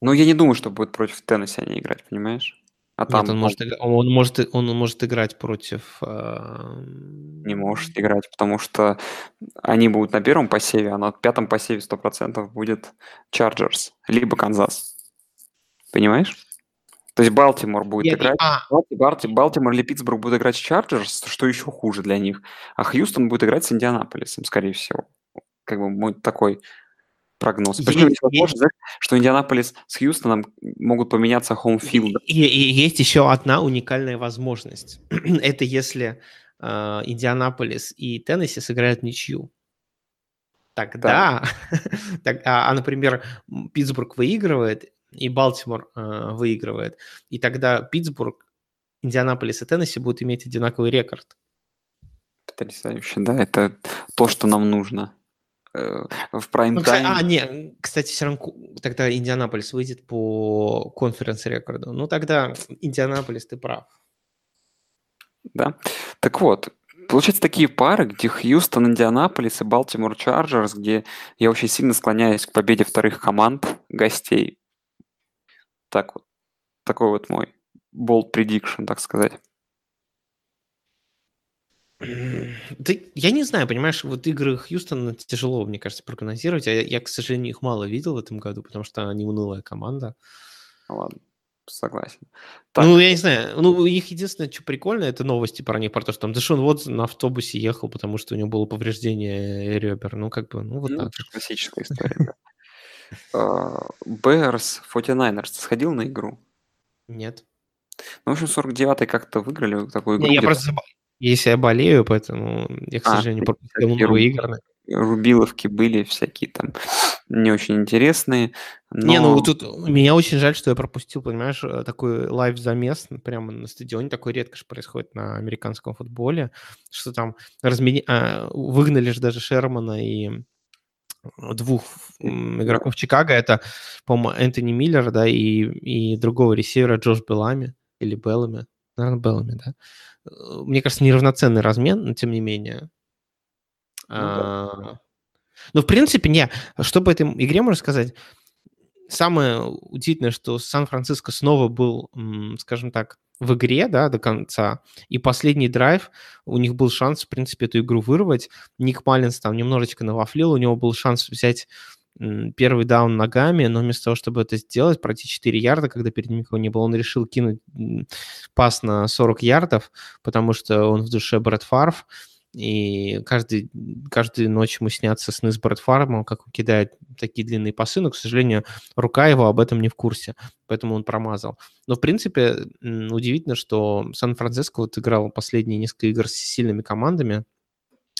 Ну, я не думаю, что будет против Теннесси они играть, понимаешь? А там, Нет, он, может, он, может, он может играть против... Э... Не может играть, потому что они будут на первом посеве, а на пятом посеве 100% будет Chargers, либо Канзас. Понимаешь? То есть Балтимор будет я, играть... А. Балти, Балтимор или Питтсбург будут играть с Chargers, что еще хуже для них. А Хьюстон будет играть с Индианаполисом, скорее всего как бы мой такой прогноз. Почему есть, возможность, что Индианаполис с Хьюстоном могут поменяться home field ом? И, и, и есть еще одна уникальная возможность. Это если э, Индианаполис и Теннесси сыграют ничью. Тогда, да. так, а, а, например, Питтсбург выигрывает, и Балтимор э, выигрывает, и тогда Питтсбург, Индианаполис и Теннесси будут иметь одинаковый рекорд. Потрясающе, да, это то, что нам нужно. Э, в прайм-тайм. Ну, а, не, кстати, все равно тогда Индианаполис выйдет по конференц-рекорду. Ну, тогда Индианаполис, ты прав. Да. Так вот, получается такие пары, где Хьюстон, Индианаполис и Балтимор Чарджерс, где я очень сильно склоняюсь к победе вторых команд гостей. Так вот. Такой вот мой bold prediction, так сказать. Да я не знаю, понимаешь, вот игры Хьюстона тяжело, мне кажется, прогнозировать. Я, я, к сожалению, их мало видел в этом году, потому что они унылая команда. Ладно, согласен. Так. Ну, я не знаю, ну, их единственное, что прикольно, это новости про них, про то, что там Дэшон вот на автобусе ехал, потому что у него было повреждение ребер. Ну, как бы, ну, вот ну, так. Классическая история, Берс, 49ers, сходил на игру? Нет. Ну, в общем, 49-й как-то выиграли такую игру. Не, я просто если я болею, поэтому я, к а, сожалению, пропустил много игр. Рубиловки были всякие там не очень интересные. Но... Не, ну тут меня очень жаль, что я пропустил, понимаешь, э, такой лайв-замес прямо на стадионе. Такое редко же происходит на американском футболе, что там размени... а, выгнали же даже Шермана и двух игроков Чикаго. Это, по-моему, Энтони Миллер, да, и, и другого ресивера Джош Белами или Беллами. Наверное, Беллами, да. Э, мне кажется, неравноценный размен, но тем не менее. Ну, да. А, Ну, в принципе, не. Что по этой игре можно сказать? Самое удивительное, что Сан-Франциско снова был, скажем так, в игре, да, до конца. И последний драйв, у них был шанс, в принципе, эту игру вырвать. Ник Маллинс там немножечко навафлил, у него был шанс взять первый даун ногами, но вместо того, чтобы это сделать, пройти 4 ярда, когда перед ним никого не было, он решил кинуть пас на 40 ярдов, потому что он в душе Брэд Фарф, и каждый, каждую ночь ему снятся сны с Брэд Фармом, как он кидает такие длинные пасы, но, к сожалению, рука его об этом не в курсе, поэтому он промазал. Но, в принципе, удивительно, что Сан-Франциско вот играл последние несколько игр с сильными командами,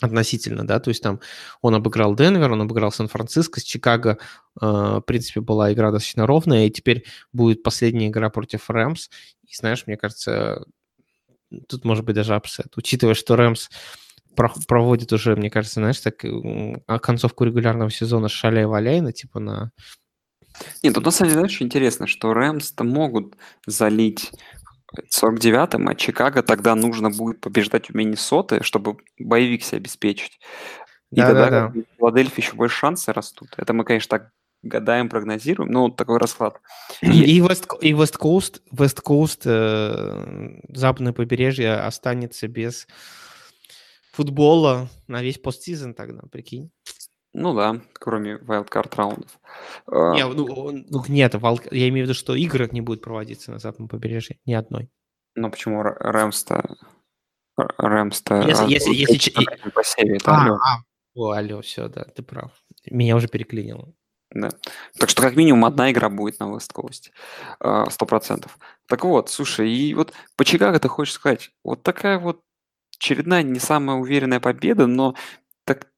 относительно, да, то есть там он обыграл Денвер, он обыграл Сан-Франциско, с Чикаго, э, в принципе, была игра достаточно ровная, и теперь будет последняя игра против Rams, и знаешь, мне кажется, тут может быть даже upset, учитывая, что Rams проводит уже, мне кажется, знаешь, так концовку регулярного сезона шаляй-валяйно, типа на... Нет, тут на самом деле, знаешь, интересно, что Rams -то могут залить 49-м, а Чикаго тогда нужно будет побеждать у Миннесоты, чтобы bye week себе обеспечить. И да, тогда да, да. в Филадельфии еще больше шансы растут. Это мы, конечно, так гадаем, прогнозируем, но вот такой расклад. И, Вест, и West Coast, West Coast э, западное побережье останется без футбола на весь постсезон тогда, прикинь. Ну да, кроме wildcard раундов. Не, а, ну, ну, нет, я имею в виду, что игры не будет проводиться на западном побережье, ни одной. Ну почему Рэмс-то... Рэмс-то... Если, если, если... По севере, а, алло. А, о, алло, все, да, ты прав. Меня уже переклинило. Да. Так что как минимум одна игра будет на West Coast. А, сто процентов. Так вот, слушай, и вот по Чикаго ты хочешь сказать, вот такая вот очередная не самая уверенная победа, но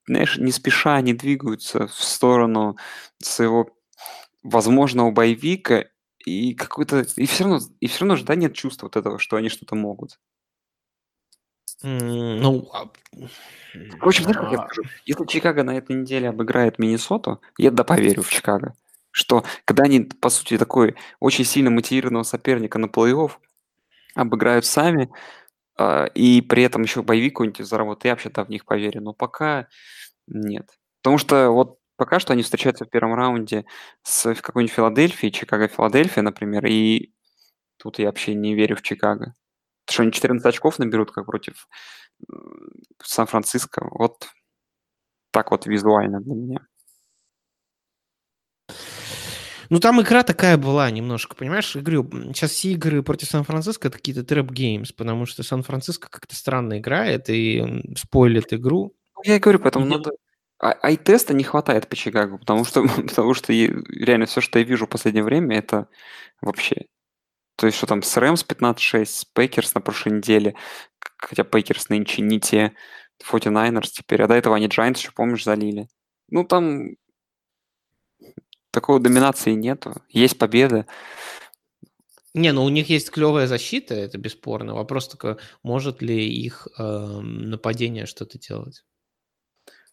знаешь, не спеша они двигаются в сторону своего возможного боевика, и какой-то... И все равно, и все равно же, да, нет чувства вот этого, что они что-то могут. Ну, а, В общем, знаешь, как я а. скажу? Если Чикаго на этой неделе обыграет Миннесоту, я да поверю в Чикаго, что когда они, по сути, такой очень сильно мотивированного соперника на плей-офф обыграют сами, а, и при этом еще боевик какой-нибудь заработает, я вообще-то в них поверю, но пока нет. Потому что вот пока что они встречаются в первом раунде с какой-нибудь Филадельфией, Чикаго-Филадельфия, например, и тут я вообще не верю в Чикаго. Потому что они 14 очков наберут, как против Сан-Франциско. Вот так вот визуально для меня. Ну, там игра такая была немножко, понимаешь? Говорю, сейчас все игры против Сан-Франциско это какие-то trap games, потому что Сан-Франциско как-то странно играет и спойлит игру. Ну, я и говорю, поэтому и... надо... А, eye test а не хватает по Чикаго, потому что, потому что реально все, что я вижу в последнее время, это вообще... То есть, что там с Рэмс 15-6, с Пейкерс на прошлой неделе, хотя Пейкерс нынче не те, 49ers теперь, а до этого они Giants еще, помнишь, залили. Ну, там такой доминации нету. Есть победы. Не, ну у них есть клевая защита, это бесспорно. Вопрос только, может ли их э, нападение что-то делать.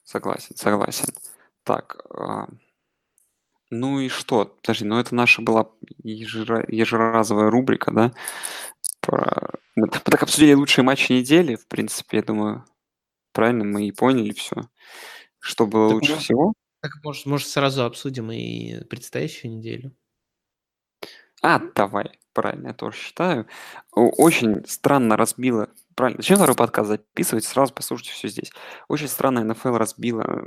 Согласен, согласен. Так, э, ну и что? Подожди, ну это наша была ежера, ежеразовая рубрика, да? Про... Мы так обсудили лучшие матчи недели, в принципе, я думаю, правильно мы и поняли все, что было так лучше мы... всего. Так, может, может, сразу обсудим и предстоящую неделю? А, давай, правильно, я тоже считаю. Очень странно разбила. Правильно, зачем второй подкаст записывать? Сразу послушайте все здесь. Очень странно НФЛ разбила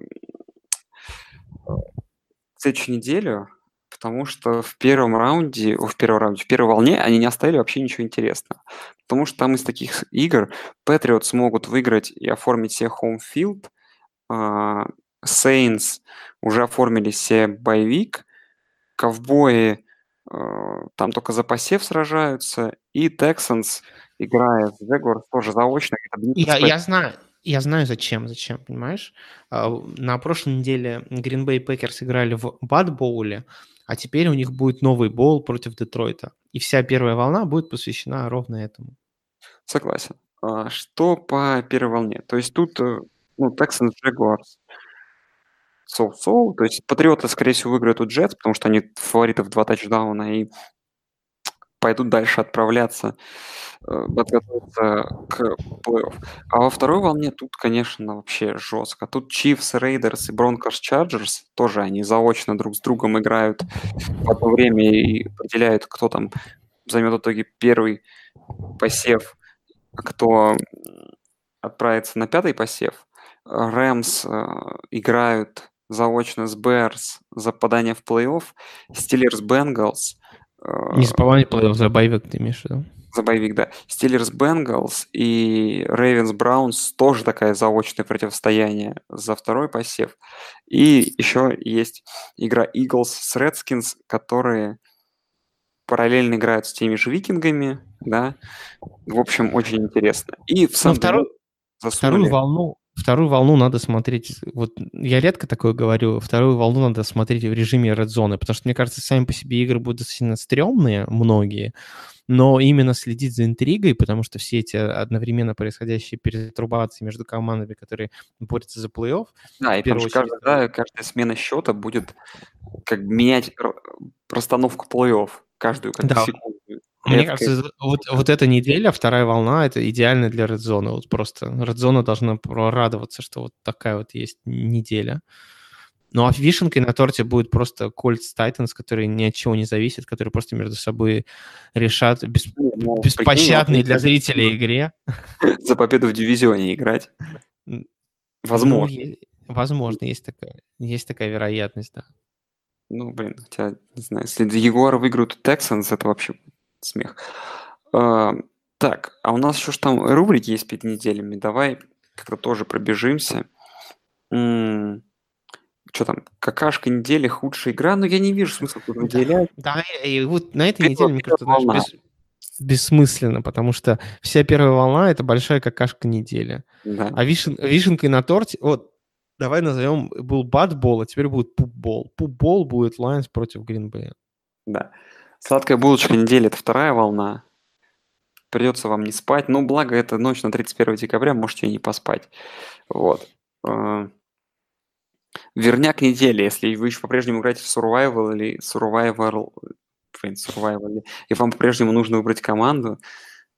следующую неделю, потому что в первом раунде, в первом раунде, в первой волне они не оставили вообще ничего интересного. Потому что там из таких игр Patriots смогут выиграть и оформить себе field, а, Saints уже оформили себе боевик, ковбои э, там только за посев сражаются, и Texans, играя с Jaguars, тоже заочно. Я, я знаю, я знаю зачем, зачем, понимаешь? А, на прошлой неделе Green Bay Packers играли в Бад Боуле, а теперь у них будет новый боул против Детройта. И вся первая волна будет посвящена ровно этому. Согласен. А что по первой волне? То есть тут э, ну, Texans Jaguars соу-соу. То есть Патриоты, скорее всего, выиграют у Джетс, потому что они фавориты в два тачдауна. И пойдут дальше отправляться, э, подготовиться к плей-офф. А во второй волне тут, конечно, вообще жестко. Тут Chiefs, Raiders и Broncos Chargers тоже они заочно друг с другом играют в одно время и определяют, кто там займет в итоге первый посев, кто отправится на пятый посев. Рэмс играют заочно с Берс за попадание в плей-офф, Стиллерс Бенгалс. Не за попадание в плей-офф, за боевик ты имеешь в виду? За боевик, да. Стиллерс Бенгалс и Рейвенс Браунс тоже такое заочное противостояние за второй посев. И еще есть игра Eagles с Redskins, которые параллельно играют с теми же викингами, да. В общем, очень интересно. И в самом вторую, вторую волну Вторую волну надо смотреть, вот я редко такое говорю, вторую волну надо смотреть в режиме Red Zone, потому что, мне кажется, сами по себе игры будут сильно стрёмные, многие, но именно следить за интригой, потому что все эти одновременно происходящие перетрубации между командами, которые борются за плей-офф. Да, и потому что каждая, да, каждая смена счета будет как менять расстановку плей-офф каждую как да. секунду. Мне это, кажется, вот, вот эта неделя, вторая волна, это идеально для Zone. Вот просто Zone должна радоваться, что вот такая вот есть неделя. Ну а вишенкой на торте будет просто Colts Titans, которые ни от чего не зависят, которые просто между собой решат бес... ну, беспощадной для зрителей игре. За победу в дивизионе играть. Возможно. Ну, возможно, есть такая, есть такая вероятность, да. Ну, блин, хотя, не знаю, если Егор выиграют Texans, это вообще смех. А, так, а у нас еще ж там рубрики есть перед неделями. Давай как-то тоже пробежимся. М, Что там? Какашка недели, худшая игра. Но ну, я не вижу смысла тут выделять. Да, и вот на этой неделе, мне кажется, даже без- бессмысленно, потому что вся первая волна — это большая какашка недели. Да. А вишен, вишенкой на торте... Вот, давай назовем... Был бадбол, а теперь будет пупбол. Пупбол будет Lions против Гринбея. Да. Сладкая булочка недели – это вторая волна. Придется вам не спать. Но благо это ночь на 31 декабря, можете и не поспать. Вот. А, верняк недели, если вы еще по-прежнему играете в Survival или Survival, блин, Survival, и вам по-прежнему нужно выбрать команду,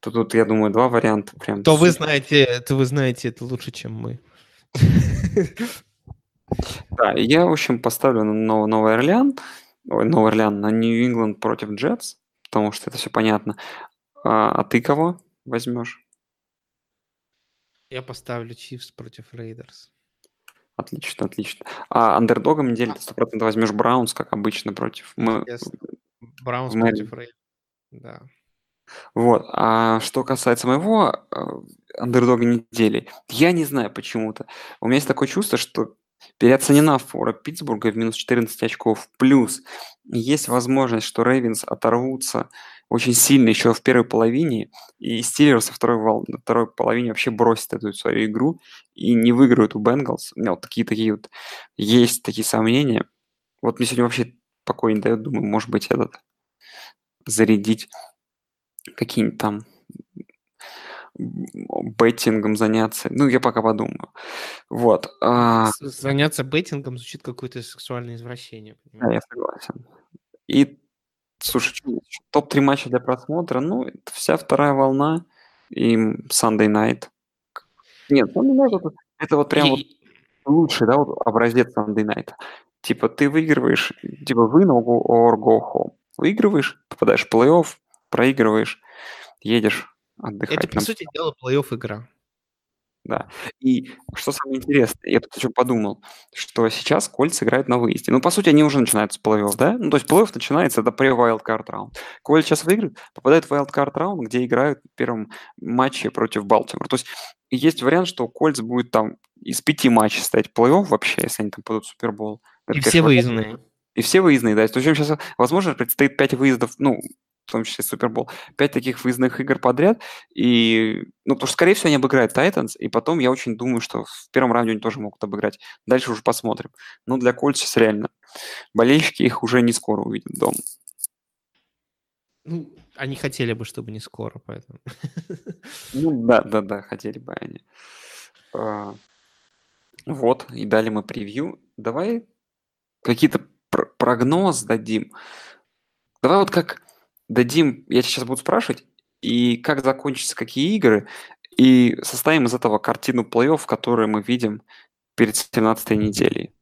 то тут, я думаю, два варианта прям. То вы знаете, то вы знаете это лучше, чем мы. Да, я, в общем, поставлю на Новый Орлеан. Ой, Новый Орлеан на Нью-Ингланд против Джетс, потому что это все понятно. А, а ты кого возьмешь? Я поставлю Чифс против Рейдерс. Отлично, отлично. А андердогом недели ты 100% возьмешь Браунс, как обычно, против... Мы... Браунс против Рейдерс, да. Вот. А что касается моего э, андердога недели, я не знаю почему-то. У меня есть такое чувство, что Переоценена фора Питтсбурга в минус 14 очков. Плюс есть возможность, что Рейвенс оторвутся очень сильно еще в первой половине, и Стиллерс во второй, вол... на второй половине вообще бросят эту свою игру и не выиграют у Бенгалс. У меня вот такие, такие вот есть такие сомнения. Вот мне сегодня вообще покой не дает, думаю, может быть, этот зарядить какие-нибудь там беттингом заняться. Ну, я пока подумаю. Вот. А... Заняться беттингом звучит какое-то сексуальное извращение. Да, я согласен. И, слушай, топ-3 матча для просмотра, ну, это вся вторая волна и Sunday Night. Нет, Sunday Night это, это вот прям и... вот лучший, да, вот образец Sunday Night. Типа ты выигрываешь, типа вы win or go home. Выигрываешь, попадаешь в плей-офф, проигрываешь, едешь отдыхать. Это, по сути дела, плей-офф игра. Да. И что самое интересное, я тут еще подумал, что сейчас Кольц играют на выезде. Ну, по сути, они уже начинают с плей-офф, да? Ну, то есть плей-офф начинается, это pre-wildcard раунд. Кольц сейчас выиграет, попадает в wildcard раунд, где играют в первом матче против Балтимора. То есть есть вариант, что Кольц будет там из пяти матчей стоять плей-офф вообще, если они там пойдут в Супербол. И все выездные. И все выездные, да. То есть, сейчас, возможно, предстоит пять выездов, ну, в том числе Супербол, пять таких выездных игр подряд, и, ну, потому что, скорее всего, они обыграют Тайтанс, и потом я очень думаю, что в первом раунде они тоже могут обыграть. Дальше уже посмотрим. Но для Кольц сейчас реально болельщики их уже не скоро увидят дома. Ну, они хотели бы, чтобы не скоро, поэтому. Ну, да, да, да, хотели бы они. А, вот, и дали мы превью. Давай какие-то пр- прогноз дадим. Давай вот как дадим, я сейчас буду спрашивать, и как закончатся какие игры, и составим из этого картину плей-офф, которую мы видим перед 17 неделей.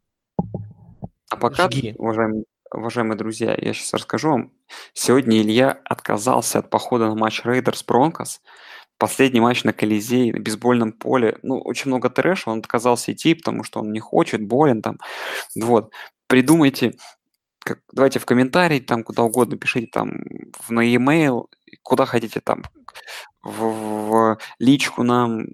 А пока, Жги. уважаемые, уважаемые друзья, я сейчас расскажу вам. Сегодня Илья отказался от похода на матч Рейдерс Бронкос. Последний матч на Колизее, на бейсбольном поле. Ну, очень много трэша, он отказался идти, потому что он не хочет, болен там. Вот. Придумайте, как, давайте в комментарии, там куда угодно пишите, там в, на e-mail, куда хотите, там в, в личку нам,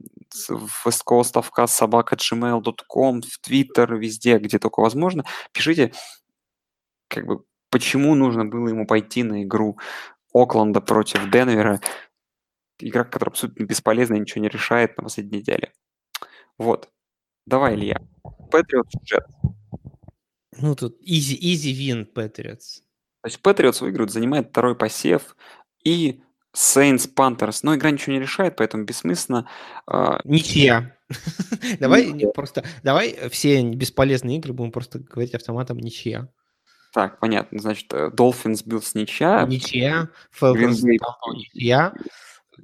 в westcoastofcast, собака gmail.com, в Twitter, везде, где только возможно. Пишите, как бы, почему нужно было ему пойти на игру Окленда против Денвера. Игра, которая абсолютно бесполезна ничего не решает на последней неделе. Вот. Давай, Илья. Patriots Jets. Ну, тут easy, easy win Patriots. То есть Patriots выиграют, занимает второй посев, и Saints Panthers. Но игра ничего не решает, поэтому бессмысленно. А, Ничья. Давай просто, давай все бесполезные игры будем просто говорить автоматом ничья. Так, понятно. Значит, э, Dolphins Bills ничья. Ничья. Falcons ничья.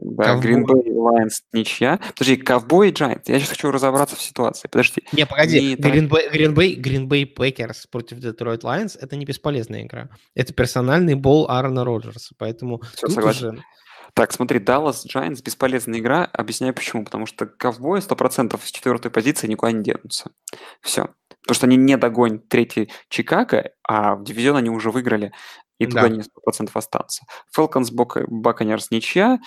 Да, Ковбой. Green Bay Lions ничья. Подожди, Ковбой и Giants. Я сейчас хочу разобраться в ситуации. Подожди. Не, погоди, Не, так. Green Bay, Green, Bay, Green Bay Packers против Detroit Lions это не бесполезная игра. Это персональный бол Аарона Роджерса, поэтому тут согласен. уже... Так, смотри, Dallas Giants бесполезная игра. Объясняю почему. Потому что ковбои 100% с четвертой позиции никуда не денутся. Все. Потому что они не догонят третий Чикаго, а в дивизион они уже выиграли, и туда Да. они 100% останутся. Falcons Buc- Buccaneers ничья,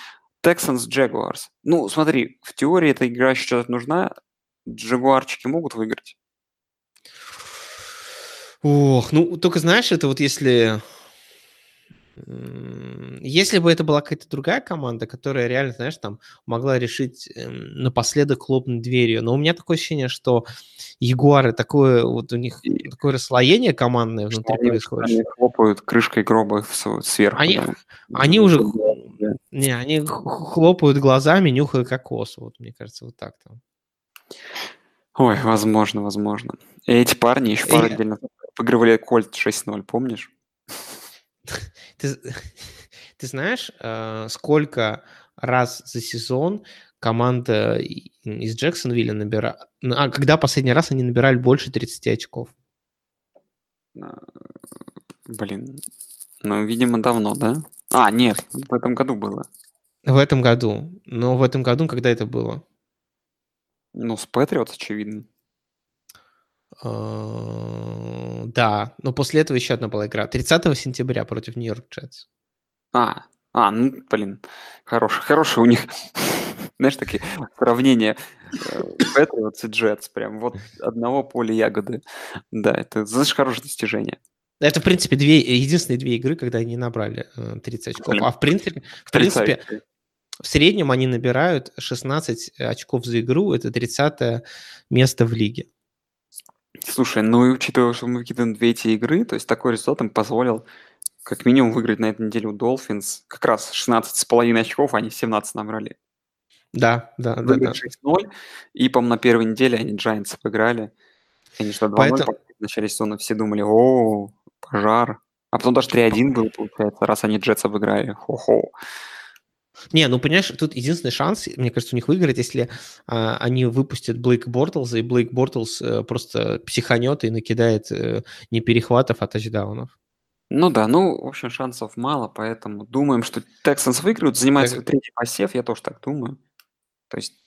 Texans Jaguars. Ну, смотри, в теории эта игра сейчас нужна. Джагуарчики могут выиграть. Ох, ну только знаешь, это вот если... Если бы это была какая-то другая команда, которая реально, знаешь, там могла решить эм, напоследок хлопнуть дверью. Но у меня такое ощущение, что Ягуары такое, вот у них такое расслоение командное внутри они, происходит. они хлопают крышкой гроба сверху. Они- да. они уже Да. Не, они хлопают глазами, нюхая кокос. Вот, мне кажется, вот так там. Ой, возможно, возможно. И эти парни еще пару недель назад выигрывали Кольт 6-0, помнишь? Ты, ты знаешь, э, сколько раз за сезон команда и- из Джексонвилля набирает... А когда последний раз они набирали больше 30 очков? А, Блин. Ну, видимо, давно, да? А, нет, в этом году было. В этом году. Но в этом году, когда это было? Ну, с Патриотс, очевидно. Э, Да, но после этого еще одна была игра. 30 сентября против Нью-Йорк Джетс. А, а, ну, блин, хороший, хороший у них, знаешь, такие сравнения Патриотс и Джетс, прям вот одного поля ягоды. Да, это, знаешь, хорошее достижение. Это, в принципе, две, единственные две игры, когда они набрали э, 30 очков. А в принципе, в принципе, в среднем они набирают 16 очков за игру. Это 30 место в лиге. Слушай, ну и учитывая, что мы выкидываем две эти игры, то есть такой результат им позволил как минимум выиграть на этой неделе у Dolphins как раз 16,5 очков, а они 17 набрали. Да, да, да, да. Выиграть 6-0, и, по-моему, на первой неделе они Giants обыграли. Они что, 2-0 Поэтому- в начале сезона все думали, о, пожар. А потом даже 3-1 был, получается, раз они Джетс обыграли. Хо-хо. Не, ну понимаешь, тут единственный шанс, мне кажется, у них выиграть, если а, они выпустят Блейк Бортлза, и Блейк Бортлз э, просто психанет и накидает э, не перехватов, а тачдаунов. Ну да, ну, в общем, шансов мало, поэтому думаем, что Texans выиграют, занимают Так. свой третий посев, я тоже так думаю. То есть,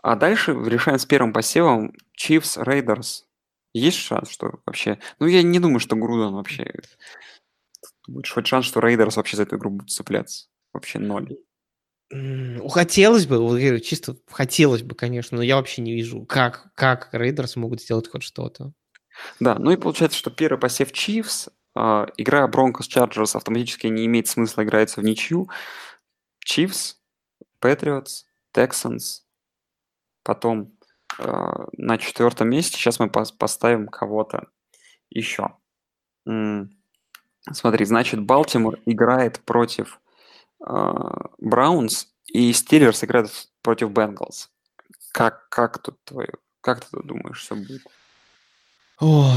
а дальше решаем с первым посевом Chiefs, Raiders. Есть шанс, что вообще... Ну, я не думаю, что Грудон вообще... Будет хоть шанс, что Raiders вообще за эту игру будут цепляться. Вообще ноль. Хотелось бы, чисто хотелось бы, конечно, но я вообще не вижу, как, как Рейдерс могут сделать хоть что-то. Да, ну и получается, что первый посев Chiefs, а, игра Broncos Chargers автоматически не имеет смысла играется в ничью. Chiefs, Patriots, Texans, потом а, на четвертом месте сейчас мы пос- поставим кого-то еще. Смотри, значит, Балтимор играет против Браунс, и Стиллерс играет против Бенгалс. Как, как тут твое, как ты думаешь, все будет? Ох,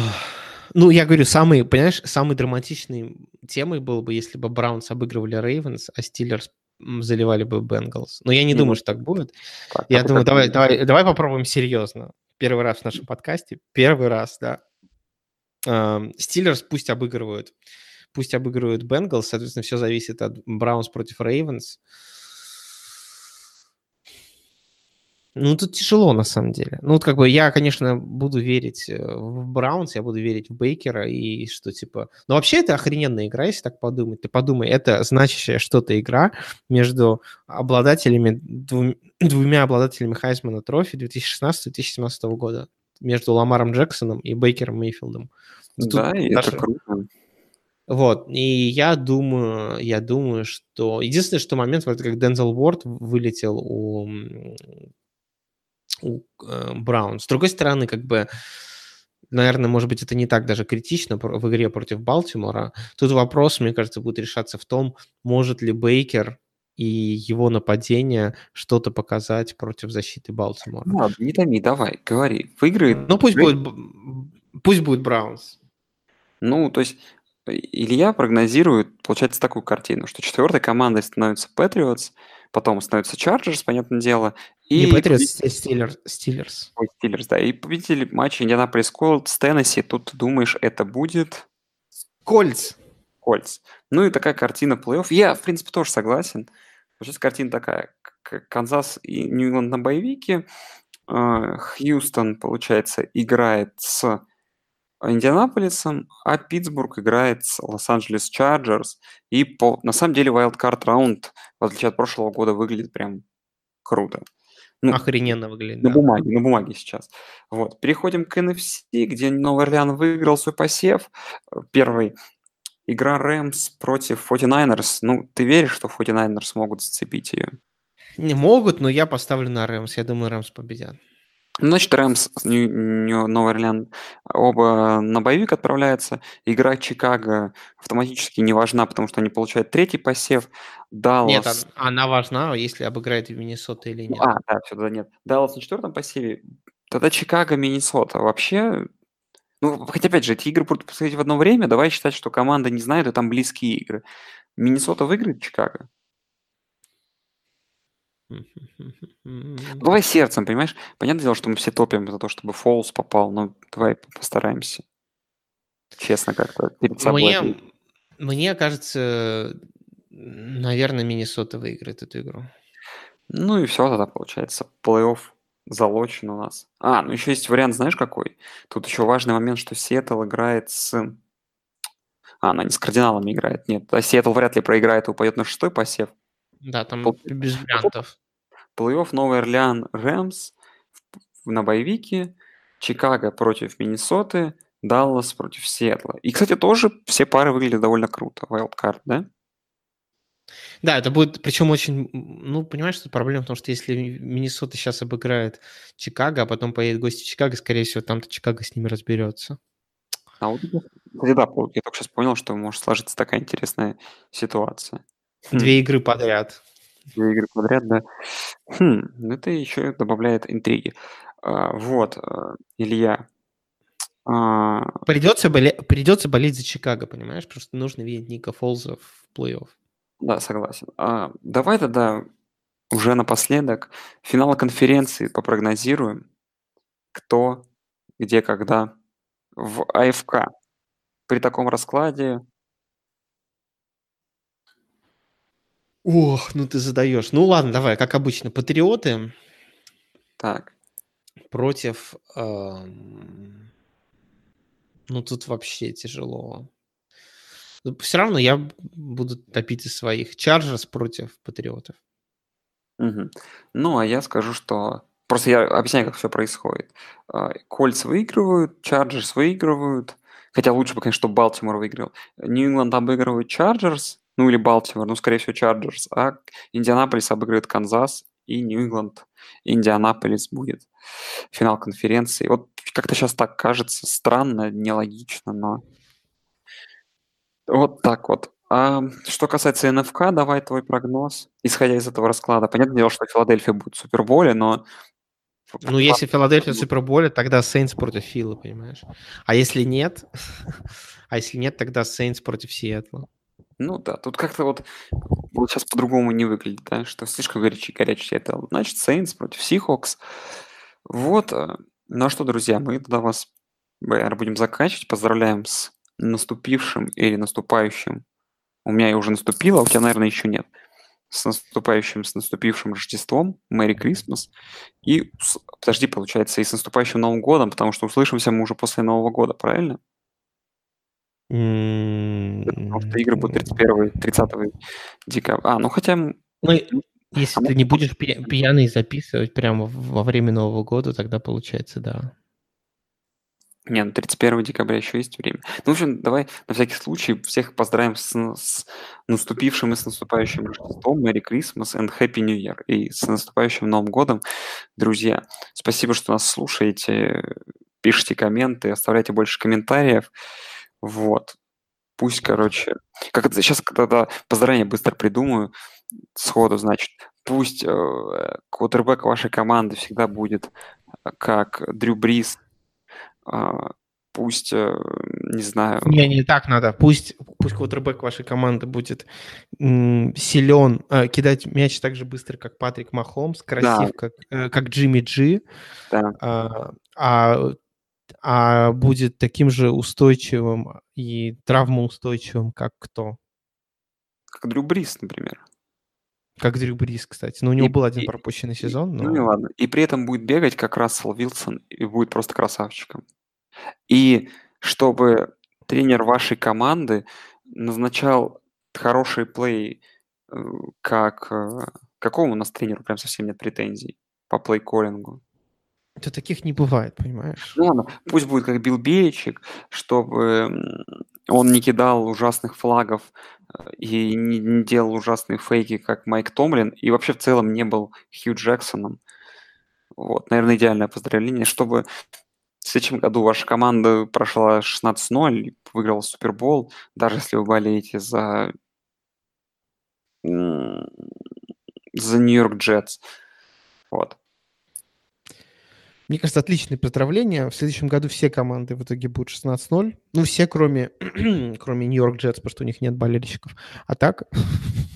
Ну, я говорю, самый, понимаешь, самой драматичной темой было бы, если бы Браунс обыгрывали Рейвенс, а Стиллерс заливали бы Бенгалс. Но я не, не думаю, что так будет. Так, я думаю, давай, давай, давай попробуем серьезно. Первый раз в нашем подкасте. Первый раз, да. Стиллерс пусть обыгрывают. Пусть обыгрывают Бенгалс. Соответственно, все зависит от Браунс против Рейвенс. Ну, тут тяжело, на самом деле. Ну, вот как бы я, конечно, буду верить э, в Браунс, я буду верить в Бейкера, и что, типа... Ну, вообще, это охрененная игра, если так подумать. Ты подумай, это значащая что-то игра между обладателями, двум, двумя обладателями Хайзмана трофи 2016-2017 года. Между Ламаром Джексоном и Бейкером Мейфилдом. Да, и даже... это круто. Вот, и я думаю, я думаю, что... Единственное, что момент, вот как Дензел Уорд вылетел у у э, Браун. С другой стороны, как бы, наверное, может быть, это не так даже критично в игре против Балтимора. Тут вопрос, мне кажется, будет решаться в том, может ли Бейкер и его нападение что-то показать против защиты Балтимора. Ну, ладно, не томи, давай, говори. Выиграет... Ну, пусть будет, пусть будет Браунс. Ну, то есть Илья прогнозирует, получается, такую картину, что четвертой командой становится Патриотс, потом становится Чарджерс, понятное дело, и... Не Патриотс, Стиллерс. Стиллерс. Ой, Стиллерс, да. И победитель матча Индианаполис Колтс, Теннесси. Тут думаешь, это будет... Колтс. Колтс. Ну и такая картина плей-офф. Я, в принципе, тоже согласен. Сейчас картина такая. Канзас и Нью-Ингланд на bye week е. А, Хьюстон, получается, играет с Индианаполисом, а Питтсбург играет с Лос-Анджелес Чарджерс. И по, на самом деле wildcard раунд, в отличие от прошлого года, выглядит прям круто. Ну, Охрененно выглядит. На да. бумаге, на бумаге сейчас. Вот. Переходим к NFC, где Новый Орлеан выиграл свой посев. Первый игра Рэмс против 49ers. Ну, ты веришь, что 49ers могут зацепить ее? Не могут, но я поставлю на Рэмс. Я думаю, Рэмс победят. Значит, Рэмс, Новый Орлеан, оба на боевик отправляются. Игра Чикаго автоматически не важна, потому что они получают третий посев. Даллас... Нет, она важна, если обыграет Миннесота или нет. А, да, все, да, нет. Даллас на четвертом посеве. Тогда Чикаго, Миннесота. Вообще, ну, хотя, опять же, эти игры будут происходить в одно время. Давай считать, что команда не знает, и там близкие игры. Миннесота выиграет Чикаго? Давай сердцем, понимаешь? Понятное дело, что мы все топим за то, чтобы Фолс попал, но давай постараемся. Честно как-то перед собой. Мне, мне кажется, наверное, Миннесота выиграет эту игру. Ну и все тогда получается. Плей-офф залочен у нас. А, ну еще есть вариант, знаешь какой? Тут еще важный момент, что Сиэтл играет с... А, она не с кардиналами играет, нет. А Сиэтл вряд ли проиграет и упадет на шестой посев. Да, там Пол... без вариантов. Плей-офф Новый Орлеан Рэмс на боевике, Чикаго против Миннесоты, Даллас против Сиэтла. И, кстати, тоже все пары выглядят довольно круто. Wildcard, да? Да, это будет, причем очень, ну, понимаешь, что проблема в том, что если Миннесота сейчас обыграет Чикаго, а потом поедет гости в Чикаго, скорее всего, там-то Чикаго с ними разберется. А вот, кстати, да, я только сейчас понял, что может сложиться такая интересная ситуация. Две игры подряд. Две игры подряд, да. Хм, ну это еще добавляет интриги. А, вот, э, Илья. А... Придется, боле... Придется болеть за Чикаго, понимаешь? Просто нужно видеть Ника Фолза в плей-офф. Да, согласен. А, давай тогда уже напоследок финал конференции попрогнозируем. Кто, где, когда в АФК. При таком раскладе Ох, ну ты задаешь. Ну ладно, давай, как обычно, патриоты Так. против... эм, Ну тут вообще тяжело. Все равно я буду топить из своих. Чарджерс против патриотов. Мгм. Ну, а я скажу, что... Просто я объясняю, как все происходит. А, Колтс выигрывают, Чарджерс выигрывают. Хотя лучше бы, конечно, чтобы Балтимор выиграл. Нью-Ингланд обыгрывает Чарджерс, ну или Балтимор, ну, скорее всего, Чарджерс, а Индианаполис обыгрывает Канзас, и Нью-Ингланд, Индианаполис будет финал конференции. Вот как-то сейчас так кажется, странно, нелогично, но вот так вот. А что касается НФК, давай твой прогноз, исходя из этого расклада. Понятное дело, что Филадельфия будет в Суперболе, но Ну, если Филадельфия в Суперболе, тогда Сейнс против Фила, понимаешь? А если нет, а если нет, тогда Сейнс против Сиэтла. Ну да, тут как-то вот, вот сейчас по-другому не выглядит, да, что слишком горячий, горячий это значит Сейнс против Сихокс. Вот, э, ну а что, друзья, мы тогда вас, наверное, будем заканчивать. Поздравляем с наступившим или наступающим. У меня уже наступило, а у тебя, наверное, еще нет с наступающим, с наступившим Рождеством, Мэри Крисмас. И, подожди, получается, и с наступающим Новым годом, потому что услышимся мы уже после Нового года, правильно? Потому что игры будут 31 30 декабря. А, ну хотя... Ну, если а ты не будешь пьяный записывать прямо во время Нового года, тогда получается, да. Не, ну 31 декабря еще есть время. Ну, в общем, давай на всякий случай всех поздравим с, с наступившим и с наступающим Рождеством, Merry Christmas and Happy New Year. И с наступающим Новым годом, друзья. Спасибо, что нас слушаете, пишите комменты, оставляйте больше комментариев. Вот. Пусть, короче, как это сейчас, когда поздравления быстро придумаю, сходу, значит, пусть э, квотербек вашей команды всегда будет э, как Дрю Брис а, пусть, э, не знаю... Не, не так надо. Пусть, пусть квотербек вашей команды будет силен, э, кидать мяч так же быстро, как Патрик Махомс, красив, да. как, э, как Джимми Джи, да. а, а, а будет таким же устойчивым и травмоустойчивым, как кто? Как Дрю Брис, например. Как Дрю Брис, кстати. Но у него и, был один и, пропущенный сезон. Но... Ну и ладно. И при этом будет бегать как Рассел Вилсон и будет просто красавчиком. И чтобы тренер вашей команды назначал хорошие плей, э, как... Э, какому у нас тренеру прям совсем нет претензий по плей-коллингу? Это таких не бывает, понимаешь? Ну ладно, пусть будет как Билл Бельчик, чтобы он не кидал ужасных флагов э, и не делал ужасные фейки, как Майк Томлин, и вообще в целом не был Хью Джексоном. Вот, наверное, идеальное поздравление, чтобы в следующем году ваша команда прошла 16-0, выиграла Супербол, даже если вы болеете за за Нью-Йорк Джетс. Вот. Мне кажется, отличное поздравление. В следующем году все команды в итоге будут 16-0. Ну, все, кроме, кроме Нью-Йорк Джетс, потому что у них нет болельщиков. А так,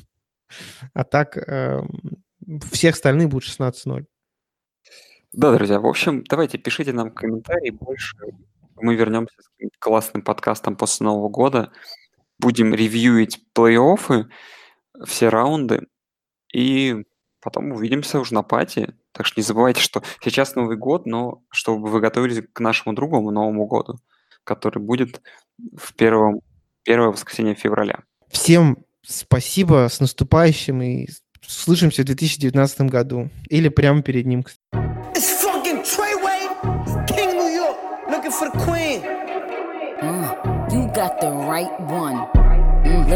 а так э, все остальные будут 16-0. Да, друзья, в общем, давайте пишите нам комментарии больше. Мы вернемся с классным подкастом после Нового года. Будем ревьюить плей-оффы, все раунды. И потом увидимся уже на пати. Так что не забывайте, что сейчас Новый год, но чтобы вы готовились к нашему другому Новому году, который будет в первом, первое воскресенье февраля. Всем спасибо, с наступающим, и слышимся в 2019 году. Или прямо перед ним. Uh, you got the right one.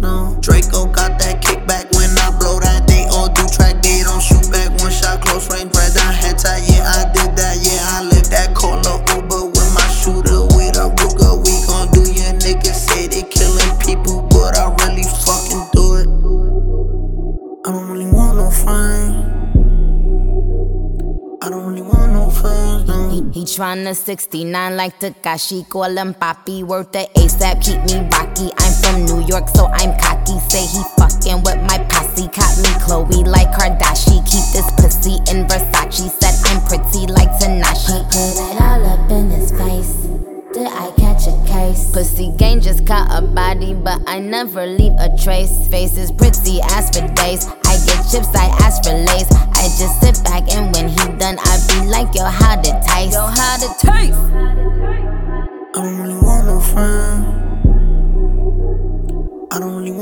No. Draco got that tryna 69 like Takashi, call him Poppy, worth the ASAP, keep me rocky. I'm from New York, so I'm cocky. Say he fucking with my posse, caught me Chloe like Kardashian. Keep this pussy in Versace, said I'm pretty like Tanashi. Put it all up in his face. Did I catch a case? Pussy gang just caught a body, but I never leave a trace. Face is pretty, ass for days. I get chips, I ask for lace. I just sit back and when he done, I be like, yo, how to taste? Yo, how to taste? I don't really want no friend. I don't really want no friend.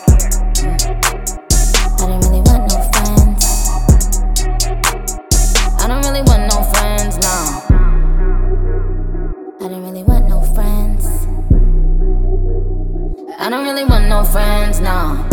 I don't really want no friends, no.